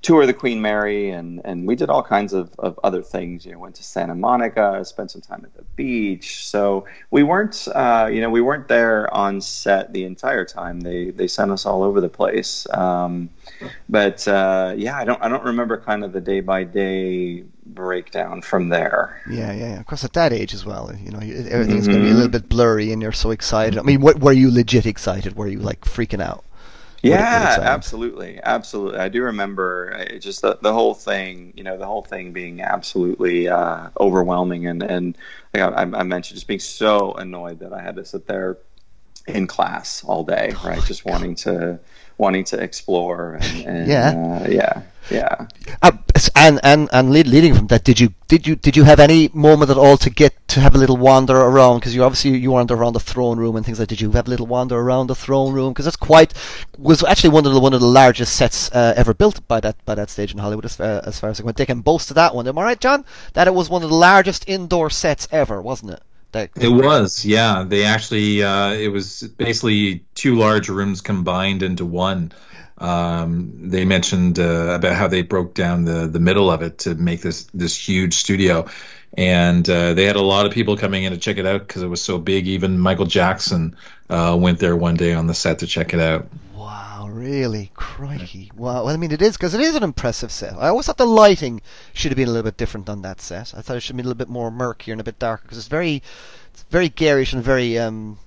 tour of the Queen Mary, and and we did all kinds of, of other things. You know, went to Santa Monica, spent some time at the beach. So we weren't, uh, you know, we weren't there on set the entire time. They they sent us all over the place. Um, but uh, yeah, I don't I don't remember kind of the day by day breakdown from there. Yeah, yeah, yeah. Of course, at that age as well, you know, everything's going to be a Mhm. little bit blurry, and you're so excited. I mean, what, were you legit excited? Were you like freaking out? Yeah, absolutely, absolutely. I do remember uh, just the, the whole thing, you know, the whole thing being absolutely uh, overwhelming, and and like I, I mentioned, just being so annoyed that I had to sit there in class all day, right? Just wanting to wanting to explore and, and Yeah. uh, yeah, yeah. Uh, and and and lead, leading from that, did you did you did you have any moment at all to get to have a little wander around? Because you obviously you wandered around the throne room and things like. Did you have a little wander around the throne room? Because that's quite was actually one of the one of the largest sets uh, ever built by that by that stage in Hollywood, as far as, far as I went. They can boast of that one. Am I right, John? That it was one of the largest indoor sets ever, wasn't it? That, It was, yeah. They actually, uh, it was basically two large rooms combined into one. Um, they mentioned uh, about how they broke down the the middle of it to make this this huge studio, and uh, they had a lot of people coming in to check it out because it was so big. Even Michael Jackson uh, went there one day on the set to check it out. Wow, really? Crikey. Wow. Well, I mean, it is, because it is an impressive set. I always thought the lighting should have been a little bit different on that set. I thought it should been a little bit more murkier and a bit darker, because it's very, it's very garish and very, um,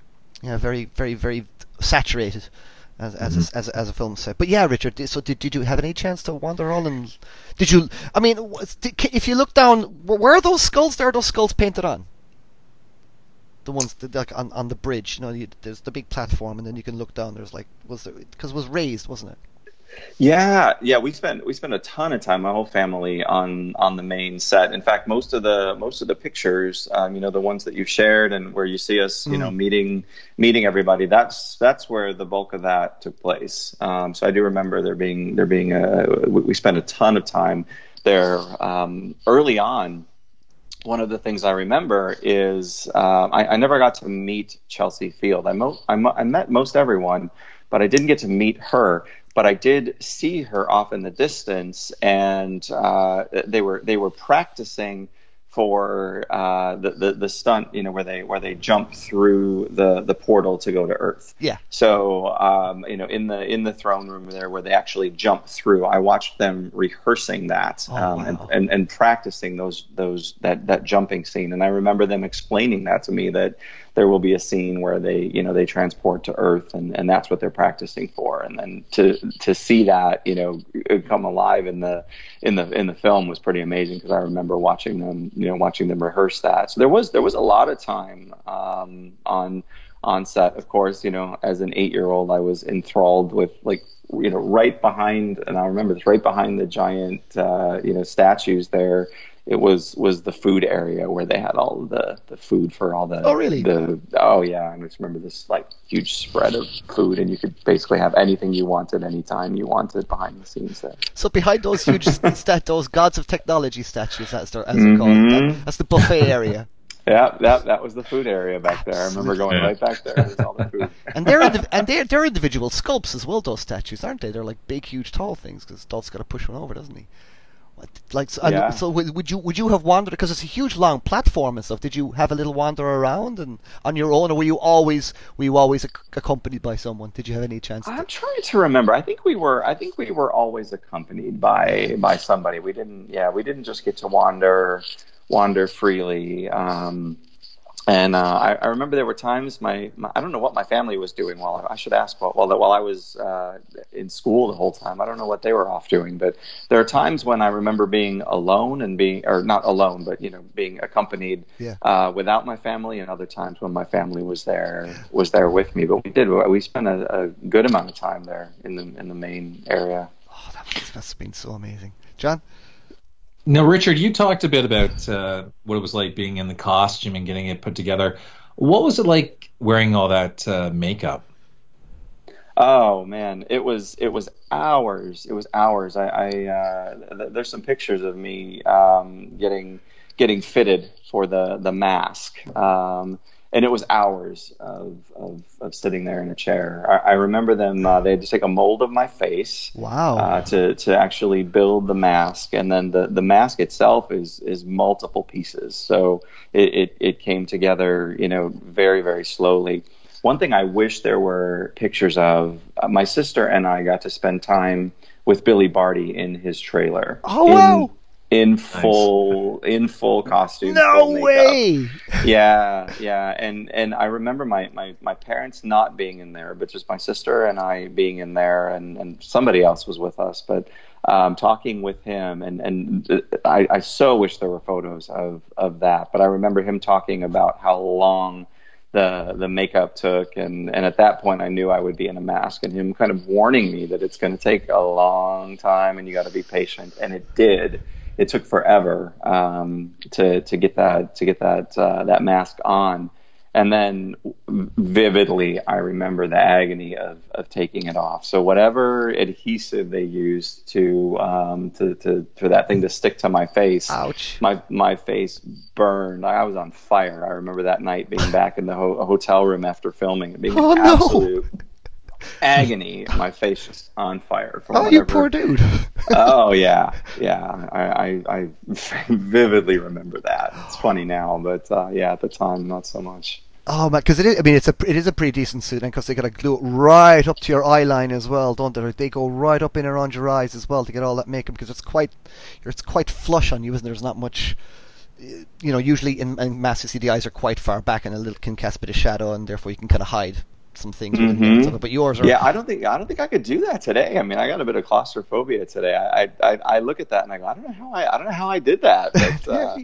yeah, very, very, very saturated as as, a, mm-hmm. as, as a film set. But yeah, Richard, so did, did you have any chance to wander around and did you, I mean, was- did, ca- if you look down, where are those skulls? There are those skulls painted on? The ones that, like on, on the bridge, you know, you, there's the big platform, and then you can look down. There's like, was there because it was raised, wasn't it? Yeah, yeah, we spent we spent a ton of time, my whole family, on on the main set. In fact, most of the most of the pictures, um, you know, the ones that you've shared and where you see us, you know, meeting meeting everybody, that's that's where the bulk of that took place. Um, so I do remember there being there being a we, spent a ton of time there um, early on. One of the things I remember is um, I, I never got to meet Chelsea Field. I, mo- I, mo- I met most everyone, but I didn't get to meet her but I did see her off in the distance, and uh, they were they were practicing for uh, the, the the stunt, you know, where they where they jump through the the portal to go to Earth. Yeah. So um, you know, in the in the throne room there, where they actually jump through, I watched them rehearsing that Oh, um, and, and and practicing those those that that jumping scene, and I remember them explaining that to me that there will be a scene where they you know they transport to Earth, and and that's what they're practicing for, and then to to see that you know come alive in the in the in the film was pretty amazing because I remember watching them you know watching them rehearse that. So there was there was a lot of time um, on on set. Of course, you know, as an eight year old, I was enthralled with like you know right behind, and I remember this right behind the giant uh, you know statues there. It was was the food area where they had all the the food for all the Oh, really? the oh yeah I just remember this like huge spread of food and you could basically have anything you wanted anytime you wanted behind the scenes there. So behind those huge stat, those gods of technology statues, that's their, as they're called. That, mm-hmm. that's the buffet area. Yeah, that that was the food area back there. I remember going Yeah. right back there. All the food. And they're indiv- and they're they're individual sculpts as well. Those statues, aren't they? They're like big, huge, tall things because Dolph's got to push one over, doesn't he? Like so, Yeah. so would you would you have wandered because it's a huge long platform and stuff? Did you have a little wander around and on your own, or were you always were you always ac- accompanied by someone? Did you have any chance? To, I'm trying to remember. I think we were. I think we were always accompanied by by somebody. We didn't. Yeah, we didn't just get to wander wander freely. Um, and uh, I, I remember there were times my, my I don't know what my family was doing while I, I should ask while while, while I was uh, in school the whole time. I don't know what they were off doing, but there are times when I remember being alone and being or not alone, but you know being accompanied Yeah. uh, without my family, and other times when my family was there was there with me. But we did we spent a, a good amount of time there in the in the main area. oh, that must, that's been so amazing, John. Now, Richard, you talked a bit about uh, what it was like being in the costume and getting it put together. What was it like wearing all that uh, makeup? Oh man, it was it was hours. It was hours. I, I uh, th- there's some pictures of me um, getting getting fitted for the the mask, um, and it was hours of, of, of sitting there in a chair. I, I remember them. Uh, they had to take a mold of my face. Wow. uh, to to actually build the mask, and then the, the mask itself is is multiple pieces. So it, it, it came together, you know, very very slowly. One thing I wish there were pictures of. Uh, my sister and I got to spend time with Billy Barty in his trailer. Oh, in, wow. In full in full costume. no full way. yeah yeah and and i remember my, my my parents not being in there but just my sister and i being in there and and somebody else was with us but um talking with him and and i i so wish there were photos of of that but i remember him talking about how long the the makeup took, and and at that point I knew I would be in a mask, and him kind of warning me that it's going to take a long time, and you got to be patient, and it did. It took forever um, to to get that to get that uh, that mask on and then vividly I remember the agony of, of taking it off. So whatever adhesive they used to um, to, to for that thing to stick to my face, Ouch. my my face burned. I was on fire. I remember that night being back in the ho- hotel room after filming, it being Oh, an no. Agony. My face is on fire. From Oh, you poor dude. oh yeah, yeah. I, I, I vividly remember that. It's funny now, but uh, yeah, at the time, not so much. Oh man, because it is. I mean, it's a it is a pretty decent suit, and because they got to glue it right up to your eye line as well, don't they? They go right up in around your eyes as well to get all that makeup because it's quite, it's quite flush on you, isn't there? There's not much. You know, usually in, in masks, you see the eyes are quite far back and a little can cast a bit of shadow, and therefore you can kind of hide some things. Mhm. it. So- But yours are. Yeah, I don't think I don't think I could do that today. I mean, I got a bit of claustrophobia today. I I, I look at that and I go, I don't know how I I don't know how I did that. But, uh,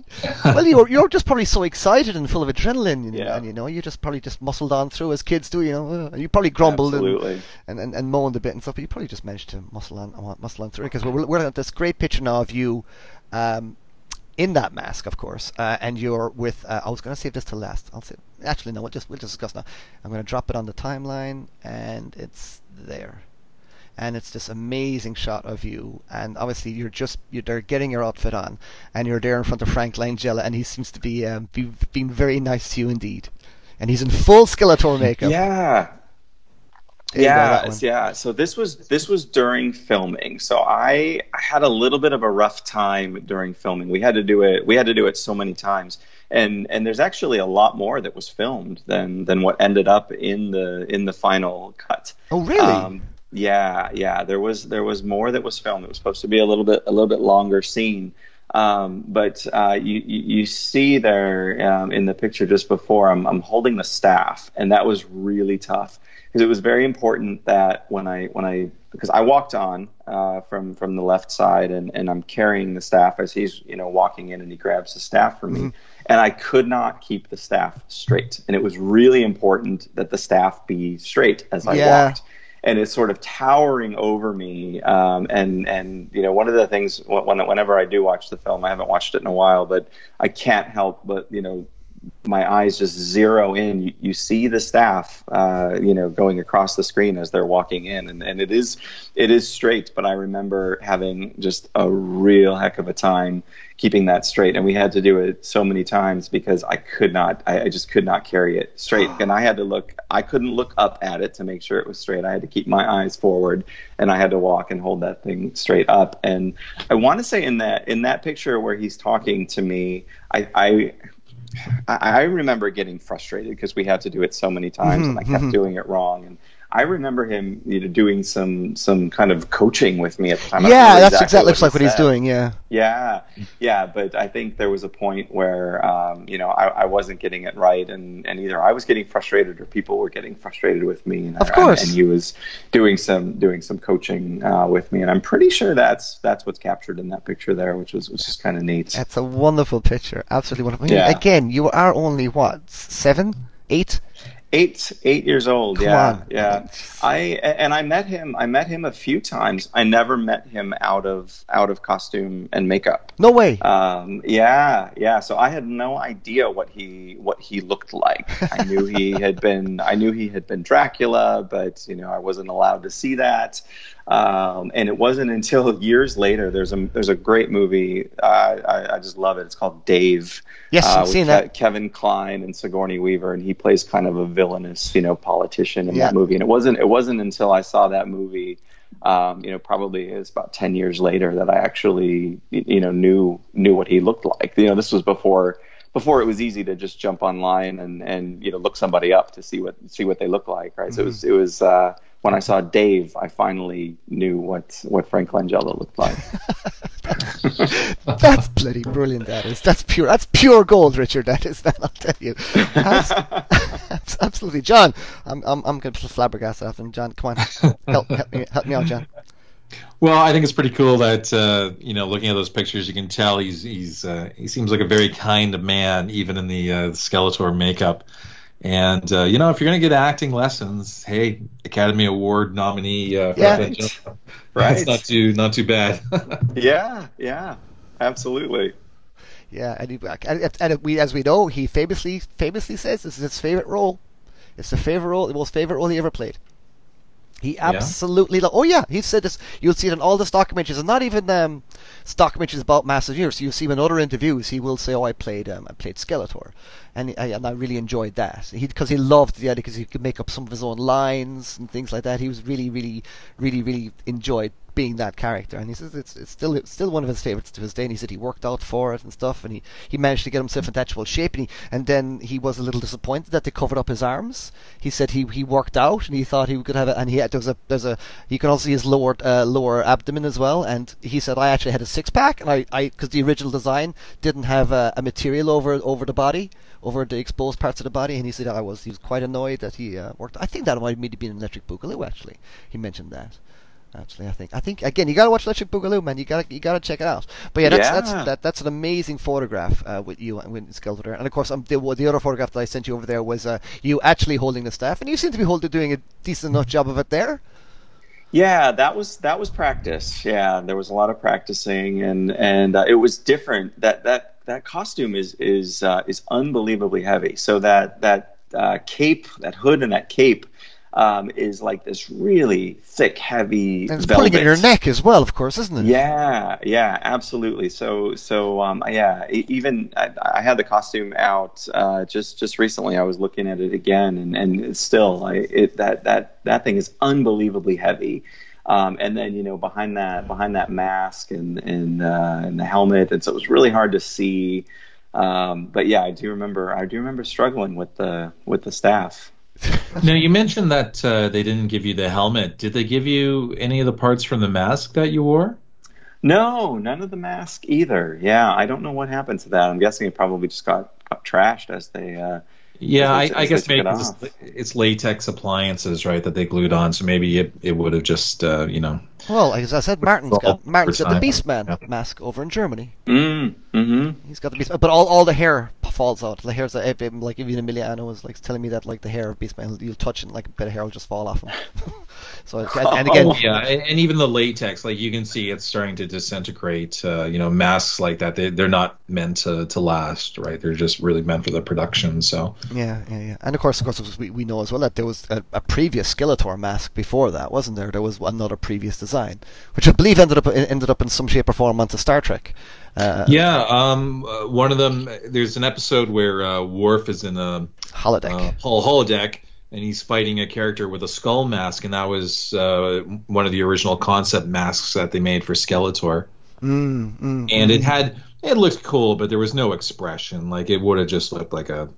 well, you're you're just probably so excited and full of adrenaline, and, Yeah. and you know you just probably just muscled on through as kids do. You know, uh, you probably grumbled and, and, and, and moaned a bit and stuff, but you probably just managed to muscle on uh, muscle on through because we're we're at this great picture now of you. Um, in that mask, of course, uh, and you're with. Uh, I was going to save this to last. I'll say. Actually, no. We'll just we'll just discuss now. I'm going to drop it on the timeline, and it's there and it's this amazing shot of you. And obviously, you're just you're there getting your outfit on, and you're there in front of Frank Langella, and he seems to be um, be, being very nice to you indeed. And he's in full Skeletor makeup. Yeah. There you go, that Yeah, yeah. So this was this was during filming. So I, I had a little bit of a rough time during filming. We had to do it. We had to do it so many times, and and there's actually a lot more that was filmed than than what ended up in the in the final cut. Oh, really? Um, yeah, yeah. There was there was more that was filmed. It was supposed to be a little bit a little bit longer scene. Um, but uh, you, you you see there um, in the picture just before I'm I'm holding the staff, and that was really tough because it was very important that when I when I because I walked on uh, from from the left side and, and I'm carrying the staff as he's you know walking in and he grabs the staff from me and I could not keep the staff straight and it was really important that the staff be straight as I Yeah. walked and it's sort of towering over me. Um, and and you know, one of the things when, whenever I do watch the film, I haven't watched it in a while, but I can't help but you know, my eyes just zero in. You, you see the staff, uh, you know, going across the screen as they're walking in, and, and it is it is straight. But I remember having just a real heck of a time keeping that straight, and we had to do it so many times because I could not, I, I just could not carry it straight, and I had to look. I couldn't look up at it to make sure it was straight. I had to keep my eyes forward, and I had to walk and hold that thing straight up. And I want to say in that in that picture where he's talking to me, I. I I remember getting frustrated because we had to do it so many times, and I kept mhm. doing it wrong. And I remember him, you know, doing some some kind of coaching with me at the time. Yeah, that's exactly exactly looks like what he's said. doing. Yeah. Yeah, yeah, but I think there was a point where um, you know I, I wasn't getting it right, and, and either I was getting frustrated or people were getting frustrated with me. And Of I- course. and he was doing some doing some coaching uh, with me, and I'm pretty sure that's that's what's captured in that picture there, which was which is kind of neat. That's a wonderful picture. Absolutely wonderful. Yeah. Again, you are only what seven, eight? Eight eight years old. Come yeah, on. yeah. I and I met him. I met him a few times. I never met him out of out of costume and makeup. No way. Um, yeah, yeah. So I had no idea what he what he looked like. I knew he had been I knew he had been Dracula, but you know I wasn't allowed to see that. Um, and it wasn't until years later. There's a there's a great movie. Uh, I, I just love it. It's called Dave. Yes, uh, I've seen Ke- that. Kevin Kline and Sigourney Weaver, and he plays kind of a villainous, you know, politician in Yeah. that movie. And it wasn't it wasn't until I saw that movie, um, you know, probably it's about ten years later that I actually, you know, knew knew what he looked like. You know, this was before before it was easy to just jump online and and you know look somebody up to see what see what they look like, right? So it was Mm-hmm. it was. Uh, when I saw Dave, I finally knew what, what Frank Langella looked like. That's bloody brilliant. That is. That's pure. That's pure gold, Richard. That is. That I'll tell you. That's, that's absolutely, John. I'm I'm I'm going to flabbergasted after him. John, come on, help help me help me out, John. Well, I think it's pretty cool that uh, you know, looking at those pictures, you can tell he's he's uh, he seems like a very kind man, even in the uh, Skeletor makeup. And uh, you know, if you're going to get acting lessons, hey, Academy Award nominee, uh, yeah, right. right. It's not too not too bad. yeah, yeah, absolutely. Yeah, and, he, and, and we, as we know, he famously famously says this is his favorite role. It's the favorite role, the most favorite role he ever played. He absolutely. Yeah. Lo- oh yeah, he said this. You'll see it in all the documentaries, and not even um, stock images about Masters of the Universe. You'll see him in other interviews. He will say, "Oh, I played, um, I played Skeletor," and I, and I really enjoyed that. He because he loved the idea because he could make up some of his own lines and things like that. He was really, really, really, really enjoyed being that character. And he says it's, it's still it's still one of his favorites to this day. And he said he worked out for it and stuff, and he, he managed to get himself into actual shape. And, he, and then he was a little disappointed that they covered up his arms. He said he, he worked out and he thought he could have it. And he had, there's a there's a you can also see his lower uh, lower abdomen as well. And he said I actually had a six pack, and I because the original design didn't have a, a, material over over the body over the exposed parts of the body. And he said I was he was quite annoyed that he uh, worked. I think that might have been an electric boogaloo actually. He mentioned that. Actually, I think I think again you gotta watch Electric Boogaloo, man. You gotta you gotta check it out. But yeah, that's yeah. that's that, that's an amazing photograph uh, with you and with Skeletor. And of course, um, the, the other photograph that I sent you over there was uh, you actually holding the staff, and you seem to be holding doing a decent enough job of it there. Yeah, that was that was practice. Yeah, there was a lot of practicing, and and uh, it was different. That that that costume is is uh, is unbelievably heavy. So that that uh, cape, that hood, and that cape um, is like this really thick, heavy. And it's velvet. pulling in your neck as well, of course, isn't it? Yeah, yeah, absolutely. So, so um, yeah, even I, I, had the costume out uh, just just recently. I was looking at it again, and and still, I, it, that that that thing is unbelievably heavy. Um, and then you know behind that behind that mask and and uh, and the helmet, and so it was really hard to see. Um, but yeah, I do remember I do remember struggling with the with the staff now you mentioned that uh, they didn't give you the helmet. Did they give you any of the parts from the mask that you wore? No, none of the mask either. Yeah, I don't know what happened to that. I'm guessing it probably just got, got trashed as they. Uh, yeah, as they, I, I guess maybe it's, it's, latex appliances, right, that they glued on. So maybe it, it would have just, uh, you know, well, as I said, Martin's got Martin's got the Beastman yeah. mask over in Germany. Mm, mm-hmm. He's got the Beastman, but all, all the hair falls out. The hair's like, like even Emiliano was like telling me that like the hair of Beastman, you'll touch it, and like a bit of hair will just fall off him. so and, and, again, oh, yeah, and even the latex, like you can see it's starting to disintegrate. Uh, you know, masks like that, they they're not meant to, to last, right? They're just really meant for the production. So yeah, yeah, yeah. And of course, of course, we, we know as well that there was a, a previous Skeletor mask before that, wasn't there? There was another previous design design, which I believe ended up ended up in some shape or form onto Star Trek. Uh, yeah, um, uh, one of them. There's an episode where uh, Worf is in a holodeck, uh, holodeck, and he's fighting a character with a skull mask, and that was uh, one of the original concept masks that they made for Skeletor. Mm, mm, and mm. it had it looked cool, but there was no expression. Like it would have just looked like a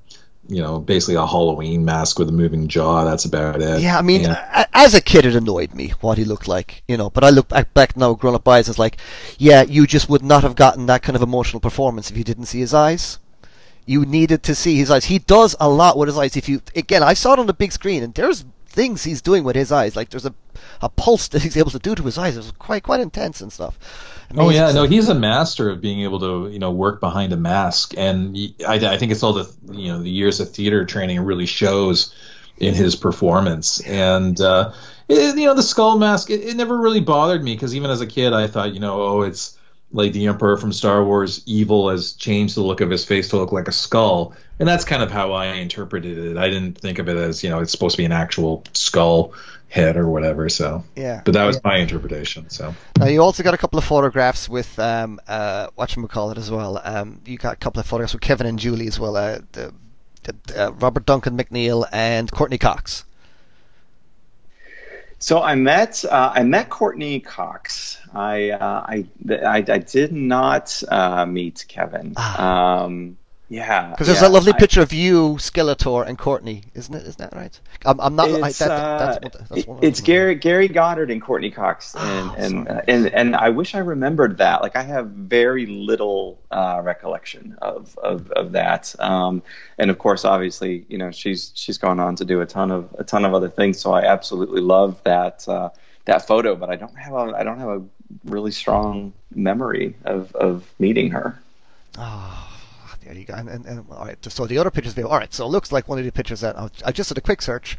you know, basically a Halloween mask with a moving jaw. That's about it. Yeah, I mean, and, as a kid, it annoyed me what he looked like, you know. But I look back, back now, grown up eyes, it's like, yeah, you just would not have gotten that kind of emotional performance if you didn't see his eyes. You needed to see his eyes. He does a lot with his eyes. If you again, I saw it on the big screen, and there's things he's doing with his eyes. Like there's a a pulse that he's able to do to his eyes. It was quite quite intense and stuff. Amazing oh yeah, no, he's a master of being able to you know work behind a mask, and I, I think it's all the you know the years of theater training really shows in his performance. And uh, it, you know the skull mask, it, it never really bothered me because even as a kid, I thought you know oh it's like the Emperor from Star Wars, evil has changed the look of his face to look like a skull, and that's kind of how I interpreted it. I didn't think of it as you know it's supposed to be an actual skull head or whatever. So yeah, but that was yeah. my interpretation. So now you also got a couple of photographs with um uh what you call it as well. Um, you got a couple of photographs with Kevin and Julie as well. Uh, the, the uh, Robert Duncan McNeill and Courteney Cox. So I met uh, I met Courteney Cox. I uh, I, I, I did not uh, meet Kevin. Ah. Um, yeah, because there's yeah, a lovely I, picture of you, Skeletor, and Courteney, isn't it? Isn't that right? I'm, I'm not. It's, I, that, that's, uh, that's one it's Gary Gary Goddard and Courteney Cox, and oh, and, uh, and and I wish I remembered that. Like I have very little uh, recollection of of, of that. Um, and of course, obviously, you know, she's she's gone on to do a ton of a ton of other things. So I absolutely love that uh, that photo, but I don't have a I don't have a really strong memory of of meeting her. Oh Ah, there you go. And, and, and all right, so the other pictures. All right, so it looks like one of the pictures that I just did a quick search,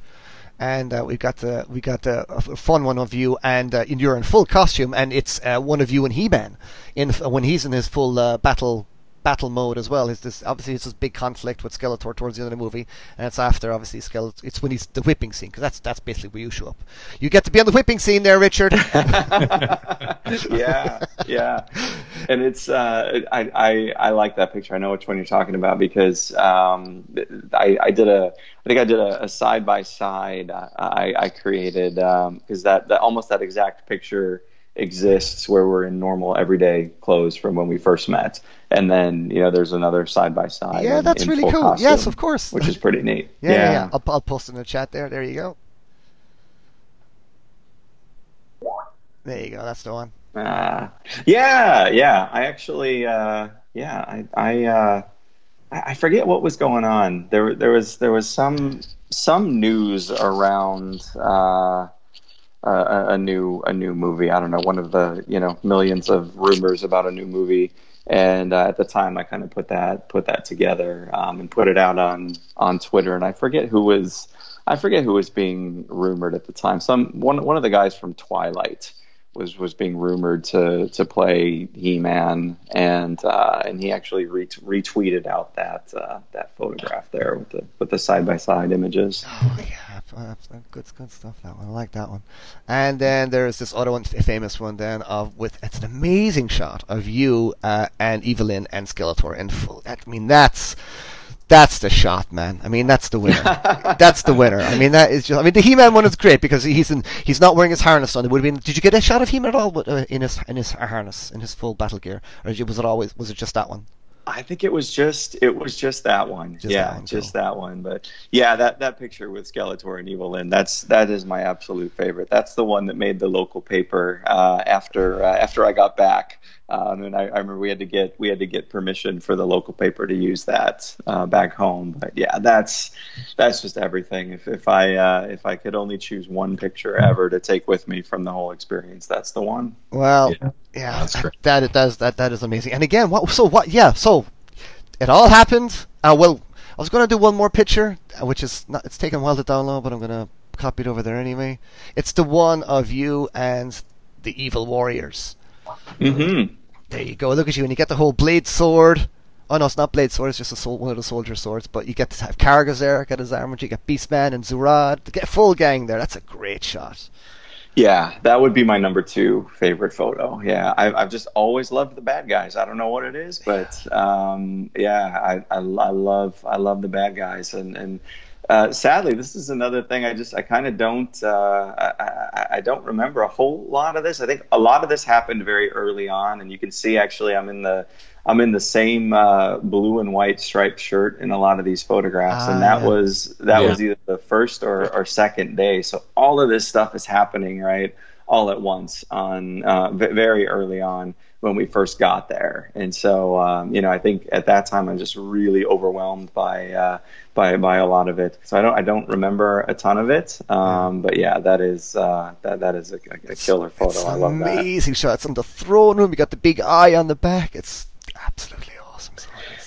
and uh, we got the we got the a fun one of you, and uh, you're in full costume, and it's uh, one of you and He-Man in when he's in his full uh, battle battle mode as well. Is this obviously it's this big conflict with Skeletor towards the end of the movie, and it's after obviously Skeletor. It's when he's the whipping scene because that's that's basically where you show up. You get to be on the whipping scene there, Richard. yeah, yeah, and it's uh, I, I I like that picture. I know which one you're talking about because um, I I did a I think I did a side by side I I created because um, that that almost that exact picture exists where we're in normal everyday clothes from when we first met. And then you know there's another side by side yeah that's really cool. costume, yes of course. which is pretty neat. Yeah yeah, yeah. I'll, I'll post in the chat there. There you go. There you go. That's the one. Uh, yeah yeah. I actually uh, yeah i i uh, I forget what was going on. There, there was there was some some news around uh, a, a, new a new movie. I don't know, one of the you know millions of rumors about a new movie. And uh, at the time, I kind of put that put that together um, and put it out on on Twitter. And I forget who was I forget who was being rumored at the time. Some one one of the guys from Twilight was was being rumored to to play He Man, and uh, and he actually retweeted out that uh, that photograph there with the with the side by side images. Oh yeah, good good stuff. That one, I like that one. And then there's this other one, famous one, then of with it's an amazing shot of you uh, and Evil-Lyn and Skeletor in full. I mean that's that's the shot, man. I mean, that's the winner. that's the winner. I mean, that is just. I mean, the He-Man one is great because he's in. He's not wearing his harness on. It would have been. Did you get a shot of He-Man at all uh, in his in his harness in his full battle gear, or was it always was it just that one? I think it was just it was just that one. Just yeah, that one, just cool. that one. But yeah, that that picture with Skeletor and Evil-Lyn, that's that is my absolute favorite. That's the one that made the local paper uh, after uh, after I got back. Um, and I, I, remember we had to get we had to get permission for the local paper to use that uh, back home. But yeah, that's that's just everything. If if I uh, if I could only choose one picture ever to take with me from the whole experience, that's the one. Well, yeah, yeah that, that does that that is amazing. And again, what so what? Yeah, so it all happened. Uh, well, I was going to do one more picture, uh, which is not, it's taken a while to download, but I'm going to copy it over there anyway. It's the one of you and the evil warriors. Mm-hmm. There you go. Look at you, and you get the whole blade sword. Oh no, it's not blade sword. It's just a sol- one of the soldier swords. But you get to have Kargas there, get his armor. You get Beastman and Saurod. Get full gang there. That's a great shot. Yeah, that would be my number two favorite photo. Yeah, I've, I've just always loved the bad guys. I don't know what it is, but um, yeah, I, I, I love I love the bad guys, and and uh, sadly, this is another thing. I just I kind of don't uh, I, I, don't remember a whole lot of this. I think a lot of this happened very early on, and you can see actually I'm in the I'm in the same uh, blue and white striped shirt in a lot of these photographs, and that ah, yeah. was that yeah. was either the first or, or second day. So all of this stuff is happening right all at once on uh, very early on when we first got there. And so, um, you know, I think at that time I'm just really overwhelmed by uh, by by a lot of it. So I don't I don't remember a ton of it. Um, but yeah, that is uh, that that is a, a killer photo. It's I love amazing that. Amazing shots on the throne room. You got the big eye on the back. It's absolutely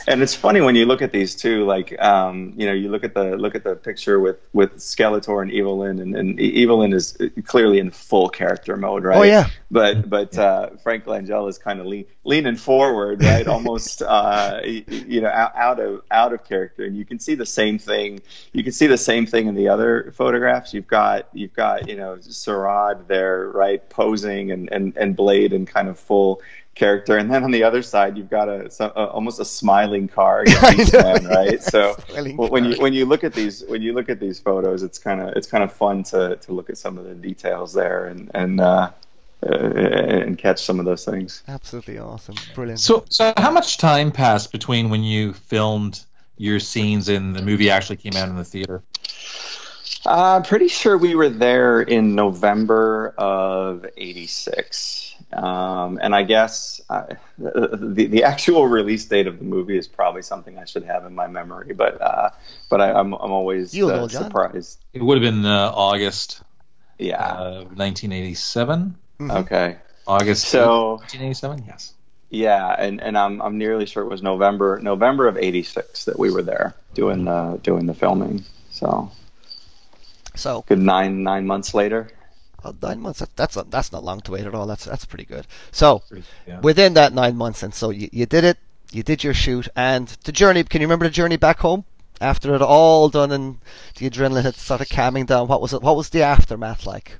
and it's funny when you look at these two like um, you know you look at the look at the picture with with Skeletor and Evil-Lyn and, and Evil-Lyn is clearly in full character mode right? Oh yeah. But but uh, Frank Langella is kind of lean, leaning forward right? Almost uh, you know out, out of out of character. And you can see the same thing you can see the same thing in the other photographs. You've got you've got you know Saurod there right posing and and, and Blade and kind of full character, and then on the other side you've got a, a almost a smiling car man, right? So when you when you look at these when you look at these photos, it's kind of it's kind of fun to to look at some of the details there and and. Uh, uh, and catch some of those things. Absolutely awesome, brilliant. So, so how much time passed between when you filmed your scenes and the movie actually came out in the theater? Uh, I'm pretty sure we were there in November of '86. Um, and I guess uh, the the actual release date of the movie is probably something I should have in my memory, but uh, but I, am I'm, I'm always uh, surprised. It would have been uh, August. Yeah. 1987. Mm-hmm. Okay. August. So 1987. Yes. Yeah, and, and I'm I'm nearly sure it was November November of '86 that we were there doing the doing the filming. So So good nine nine months later. Uh, nine months. That, that's not, that's not long to wait at all. That's that's pretty good. So Yeah. within that nine months, and so you, you did it. You did your shoot, and the journey. Can you remember the journey back home after it all done and the adrenaline had started calming down? What was it? What was the aftermath like?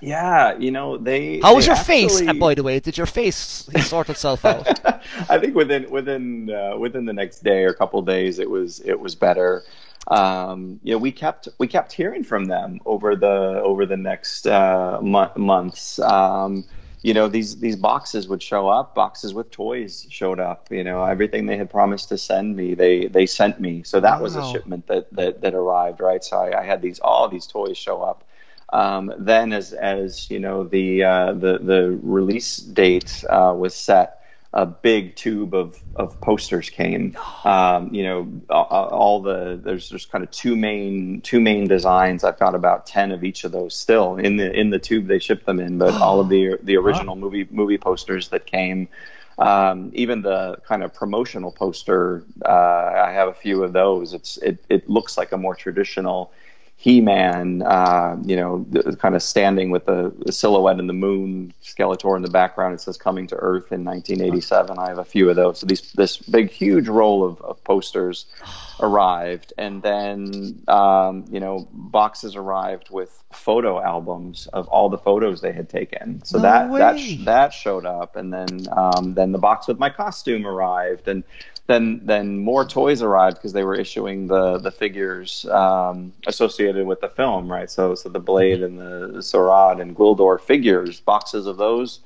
Yeah, you know they. How was they your face? And by the way, did your face sort itself out? I think within within uh, within the next day or couple days, it was it was better. Um, you know, we kept we kept hearing from them over the over the next uh, mo- months. Um, you know, these these boxes would show up. Boxes with toys showed up. You know, everything they had promised to send me, they they sent me. So that was a shipment that that that arrived. Right. So I, I had these all these toys show up. Um, then, as as you know, the uh, the the release date uh, was set. A big tube of, of posters came. Um, you know, all, all the there's there's kind of two main two main designs. I've got about ten of each of those still in the in the tube they shipped them in. But all of the the original movie movie posters that came, um, even the kind of promotional poster, uh, I have a few of those. It's it it looks like a more traditional he-Man, uh, you know, kind of standing with the, the silhouette in the moon, Skeletor in the background. It says "Coming to Earth" in 1987. I have a few of those. So these this big, huge roll of, of posters arrived, and then um, you know, boxes arrived with photo albums of all the photos they had taken. So No that that that showed up, and then um, then the box with my costume arrived, and then then more toys arrived because they were issuing the the figures um, associated with the film, right? So so the Blade and the Saurod and Gwildor figures, boxes of those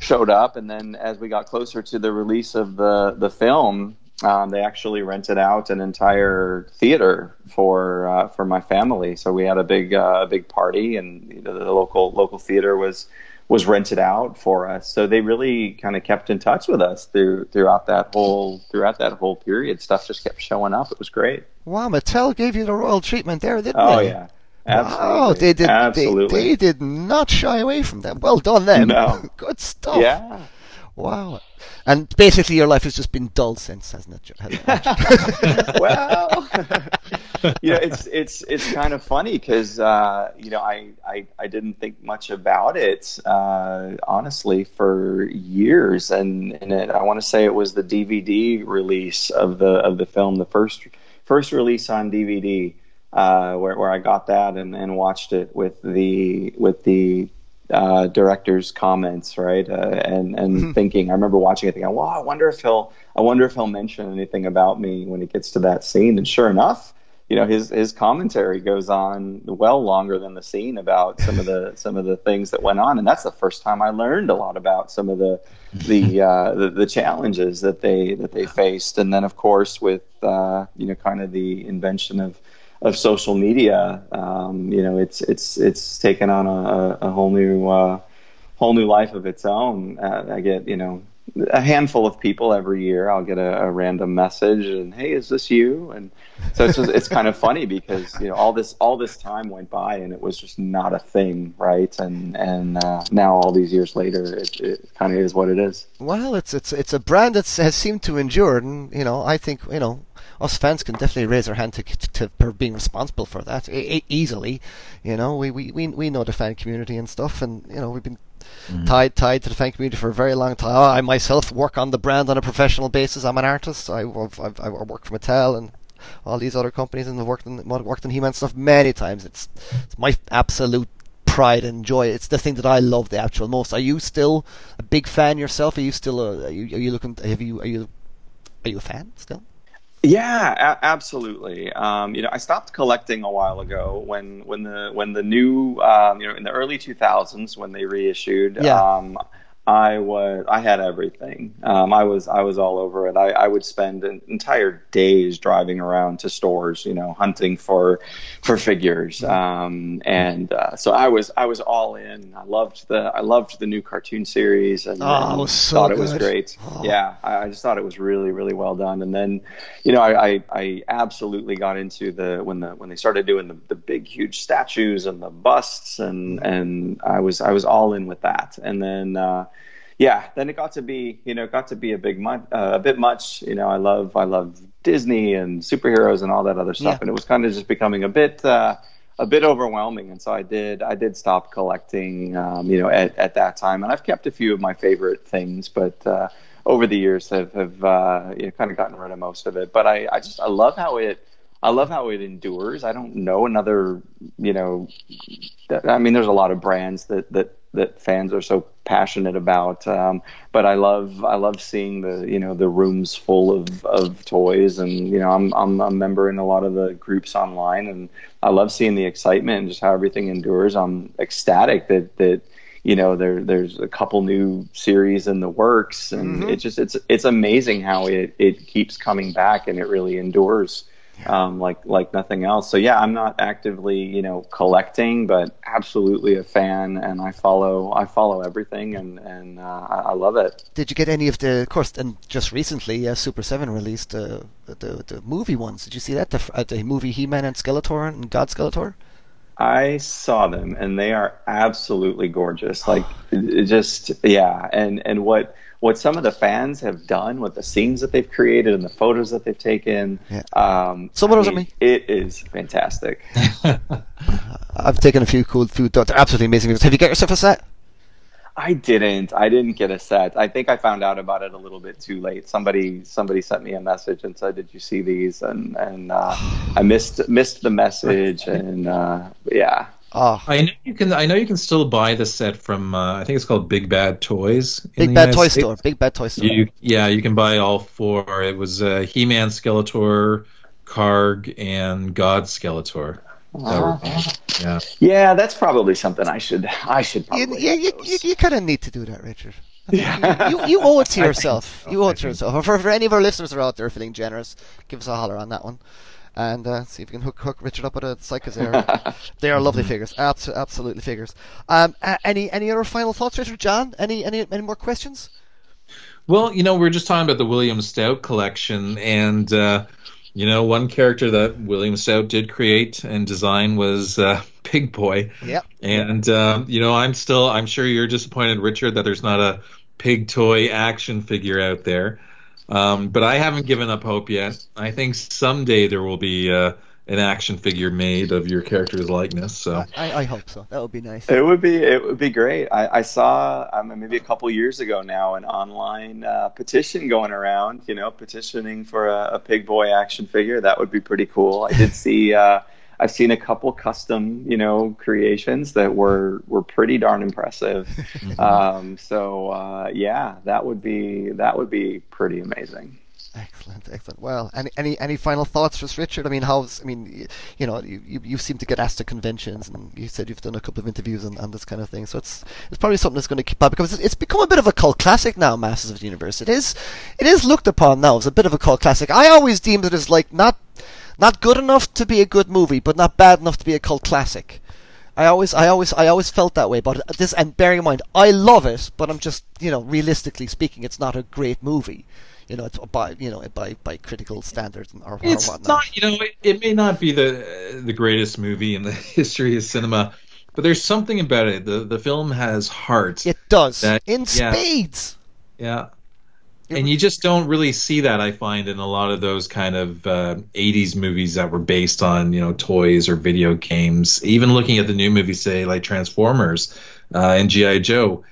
showed up, and then as we got closer to the release of the the film. Um, they actually rented out an entire theater for uh, for my family, so we had a big uh, big party, and you know, the local local theater was was rented out for us. So they really kind of kept in touch with us through throughout that whole throughout that whole period. Stuff just kept showing up. It was great. wow, Mattel gave you the royal treatment there, didn't Oh they? Oh yeah, absolutely. Wow, they did. absolutely. They, they did not shy away from them. Well done, them. No. Good stuff. yeah. Wow. And basically, your life has just been dull since, hasn't it? Well, you know, it's it's it's kind of funny because uh, you know I, I I didn't think much about it uh, honestly for years, and and it, I want to say it was the DVD release of the of the film, the first first release on DVD, uh, where where I got that and, and watched it with the with the uh, director's comments, right? Uh, and and thinking, I remember watching it, thinking, "Wow, I wonder if he'll, I wonder if he'll mention anything about me when it gets to that scene." And sure enough, you know, his his commentary goes on well longer than the scene about some of the some of the things that went on, and that's the first time I learned a lot about some of the the uh, the, the challenges that they that they faced, and then of course with uh, you know kind of the invention of of social media, um, you know, it's it's it's taken on a, a whole new uh, whole new life of its own. Uh, I get you know a handful of people every year. I'll get a, a random message and hey, is this you? And so it's just, it's kind of funny because you know all this all this time went by and it was just not a thing, right? And and uh, now all these years later, it, it kind of is what it is. well, it's it's it's a brand that has seemed to endure, and you know, I think you know, us fans can definitely raise our hand to to for being responsible for that e- e- easily. You know, we, we we we know the fan community and stuff, and you know, we've been mm. tied tied to the fan community for a very long time. I myself work on the brand on a professional basis. I'm an artist. I I've, I've, I work for Mattel and all these other companies, and I've worked in worked in He-Man stuff many times. It's it's my absolute pride and joy. It's the thing that I love the actual most. Are you still a big fan yourself? Are you still a? Are you, are you looking? Have you? Are you? Are you a fan still? Yeah, a- absolutely. Um, you know, I stopped collecting a while ago when when the when the new um, you know in the early 2000s when they reissued. Yeah. Um, I was I had everything. Um, I was I was all over it. I, I would spend an entire days driving around to stores, you know, hunting for for figures. Um, and uh, so I was I was all in. I loved the I loved the new cartoon series and, Oh, and it was so thought it was great. Oh. Yeah, I, I just thought it was really really well done. And then, you know, I, I, I absolutely got into the when the when they started doing the, the big huge statues and the busts and and I was I was all in with that. And then. Uh, yeah, then it got to be, you know, got to be a big, uh, a bit much. You know, I love, I love Disney and superheroes and all that other stuff, Yeah. and it was kind of just becoming a bit, uh, a bit overwhelming. And so I did, I did stop collecting, um, you know, at, at that time. And I've kept a few of my favorite things, but uh, over the years have have uh, you know, kind of gotten rid of most of it. But I, I just, I love how it. I love how it endures. I don't know another, you know, I mean, there's a lot of brands that that that fans are so passionate about. Um, but I love I love seeing the you know the rooms full of, of toys, and you know I'm I'm a member in a lot of the groups online, and I love seeing the excitement and just how everything endures. I'm ecstatic that that you know there there's a couple new series in the works, and it just it's it's amazing how it it keeps coming back and it really endures um, like like nothing else. So yeah, I'm not actively you know collecting, but absolutely a fan, and I follow I follow everything, and and uh, I, I love it. Did you get any of the, of course, and just recently, uh, Super Seven released uh, the the movie ones. Did you see that? The, uh, the movie He-Man and Skeletor and God Skeletor. I saw them, and they are absolutely gorgeous. Like just yeah, and and what what some of the fans have done with the scenes that they've created and the photos that they've taken. Yeah. Um, Some of I those mean, me. It is fantastic. I've taken a few cool, few. They're absolutely amazing. Have you got yourself a set? I didn't. I didn't get a set. I think I found out about it a little bit too late. Somebody somebody sent me a message and said, "Did you see these?" And and uh, I missed missed the message. And uh, yeah, Oh, I know you can. I know you can still buy the set from. Uh, I think it's called Big Bad Toys. in Big the Bad United Toy States. Store. Big Bad Toy Store. You, yeah, you can buy all four. It was uh, He-Man, Skeletor, Karg, and God Skeletor. That were- yeah. yeah, that's probably something I should I should You, probably. yeah, you, you, you kind of need to do that, Richard. I think You, you, you owe it to yourself. You owe it to yourself. For, for any of our listeners that are out there feeling generous, give us a holler on that one. And uh, see if you can hook, hook Richard up with a Psychos Air. they are lovely figures. Abs- absolutely figures. Um, uh, any any other final thoughts, Richard? John? Any any any more questions? Well, you know, we are just talking about the William Stout collection, and uh, you know, one character that William Stout did create and design was uh, Pig Boy. Yep. And um, you know, I'm still, I'm sure you're disappointed, Richard, that there's not a pig toy action figure out there. Um, but I haven't given up hope yet. I think someday there will be uh, an action figure made of your character's likeness. So I, I hope so. That would be nice. It would be it would be great. I, I saw um, maybe a couple years ago now an online uh, petition going around. You know, petitioning for a, a Pig Boy action figure. That would be pretty cool. I did see. Uh, I've seen a couple custom, you know, creations that were were pretty darn impressive. um, so uh, yeah, that would be that would be pretty amazing. Excellent, excellent. Well, any any any final thoughts, just Richard? I mean, how's I mean, you know, you you, you seem to get asked to conventions, and you said you've done a couple of interviews on, on this kind of thing. So it's it's probably something that's going to keep up because it's, it's become a bit of a cult classic now. Masters of the Universe. It is it is looked upon now as a bit of a cult classic. I always deemed it as like not not good enough to be a good movie, but not bad enough to be a cult classic. I always, I always, I always felt that way about it. This, and bearing in mind, I love it, but I'm just, you know, realistically speaking, it's not a great movie. You know, it's by, you know, by by critical standards and or, or it's whatnot. not you know it, it may not be the the greatest movie in the history of cinema but there's something about it the the film has heart It does That- in yeah. spades. yeah and you just don't really see that i find in a lot of those kind of uh, 80s movies that were based on you know toys or video games even looking at the new movies say like transformers uh, and gi joe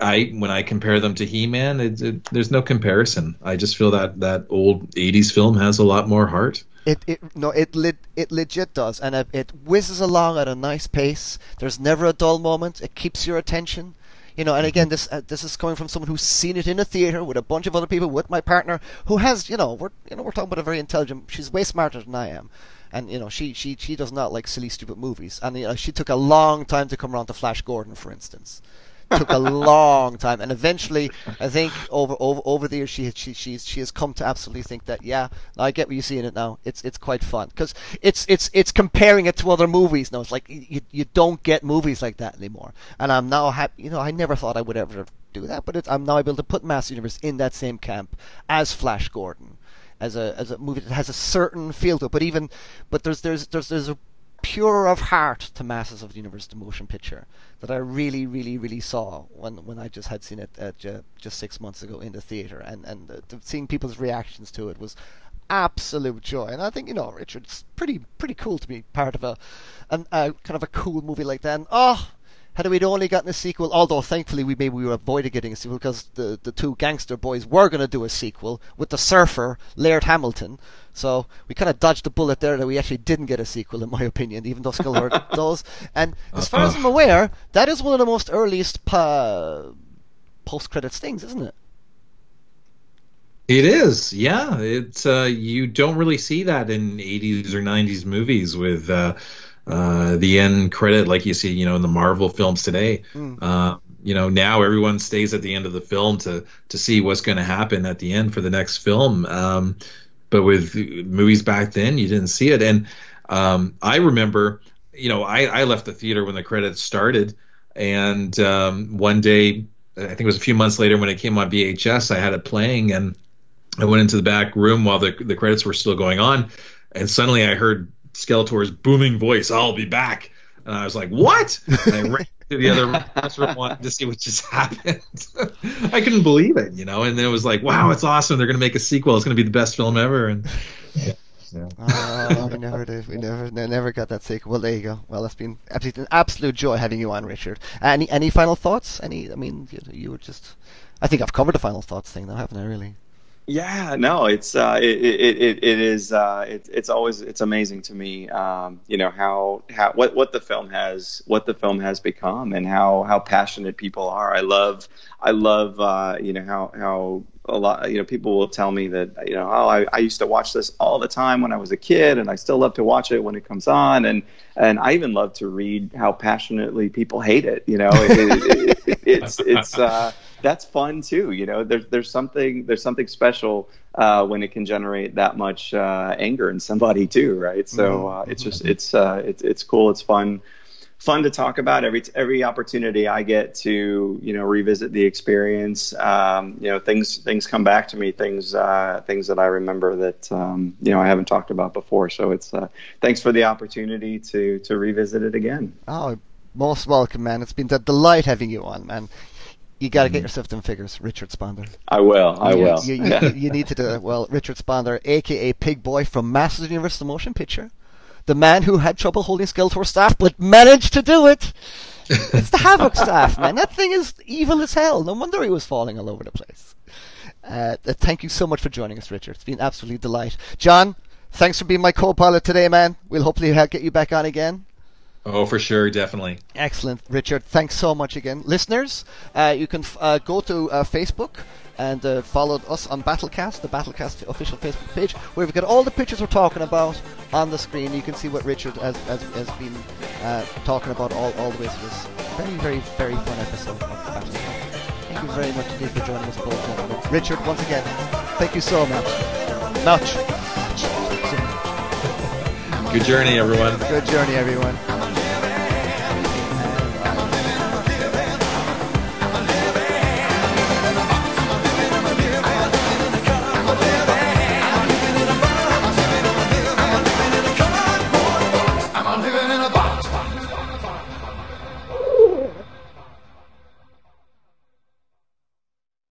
I when I compare them to He-Man, it, it, there's no comparison. I just feel that that old '80s film has a lot more heart. It it no it le- it legit does, and it, it whizzes along at a nice pace. There's never a dull moment. It keeps your attention. You know, and again, this uh, this is coming from someone who's seen it in a theater with a bunch of other people, with my partner, who has, you know, we're you know we're talking about a very intelligent. She's way smarter than I am, and you know she she she does not like silly stupid movies, and you know she took a long time to come around to Flash Gordon, for instance. Took a long time, and eventually, I think over over over the years, she she she's she has come to absolutely think that yeah, I get what you see in it now. It's it's quite fun because it's it's it's comparing it to other movies now. It's like you you don't get movies like that anymore, and I'm now happy. You know, I never thought I would ever do that, but I'm now able to put Mass Universe in that same camp as Flash Gordon, as a as a movie that has a certain feel to it. But even but there's there's there's there's a purer of heart to Masters of the Universe, the motion picture, that I really, really, really saw when when I just had seen it uh, ju- just six months ago in the theater, and and uh, seeing people's reactions to it was absolute joy. And I think you know, Richard, it's pretty pretty cool to be part of a, an, a kind of a cool movie like that. And, oh, had we only gotten a sequel, although thankfully we maybe we avoided getting a sequel because the, the two gangster boys were going to do a sequel with the surfer Laird Hamilton. So we kind of dodged the bullet there that we actually didn't get a sequel, in my opinion, even though Skullhorn does. And as far as I'm aware, that is one of the most earliest pa- post credits things, isn't it? It is, yeah. It's uh, you don't really see that in 80s or 90s movies with. Uh, uh, the end credit, like you see, you know, in the Marvel films today. Mm. Uh, you know, now everyone stays at the end of the film to to see what's going to happen at the end for the next film. Um, but with movies back then, you didn't see it. And um, I remember, you know, I, I left the theater when the credits started, and um, one day, I think it was a few months later when it came on VHS, I had it playing, and I went into the back room while the the credits were still going on, and suddenly I heard Skeletor's booming voice, "I'll be back," and I was like, "What?" And I ran to the other restaurant wanted to see what just happened. I couldn't believe it, you know. And then it was like, "Wow, it's awesome! They're going to make a sequel. It's going to be the best film ever." And yeah. oh, we never did. We never, never got that sequel. Well, there you go. Well, it's been absolute, an absolute joy having you on, Richard. Any, any final thoughts? Any? I mean, you, you were just. I think I've covered the final thoughts thing, though, haven't I? Really. Yeah, no, it's uh, it, it, it, is uh, it, it's always it's amazing to me, um, you know how how what, what the film has what the film has become and how how passionate people are. I love I love uh, you know how how a lot you know people will tell me that you know oh I, I used to watch this all the time when I was a kid and I still love to watch it when it comes on and and I even love to read how passionately people hate it. You know, it, it, it's it's uh, that's fun too. You know, there's there's something there's something special uh, when it can generate that much uh, anger in somebody too, right? So mm-hmm. uh, it's just it's uh, it's it's cool. It's fun fun to talk about every every opportunity I get to you know revisit the experience. Um, you know things things come back to me things uh, things that I remember that um, you know I haven't talked about before. So it's uh, thanks for the opportunity to to revisit it again. Oh, most welcome, man. It's been a delight having you on, man. You got to get mm-hmm. yourself them figures, Richard Szponder. I will. I you, will. You, you, you, need to do it. Well, Richard Szponder, aka Pig Boy from Masters of the Universe, the motion picture the man who had trouble holding Skeletor staff but managed to do it. it's the Havoc staff, man. That thing is evil as hell. No wonder he was falling all over the place. Uh, uh, thank you so much for joining us, Richard. It's been absolutely delight. John, thanks for being my co-pilot today, man. We'll hopefully get you back on again. Oh, for sure, definitely. Excellent, Richard. Thanks so much again, listeners. Uh, you can f- uh, go to uh, Facebook and uh, followed us on Battlecast, the Battlecast official Facebook page, where we've got all the pictures we're talking about on the screen. You can see what Richard has, has, has been uh, talking about all, all the way through this very, very, very fun episode of the Battlecast. Thank you very much indeed for joining us, both gentlemen. Richard, once again, thank you so much. Much. Good journey, everyone. Good journey, everyone.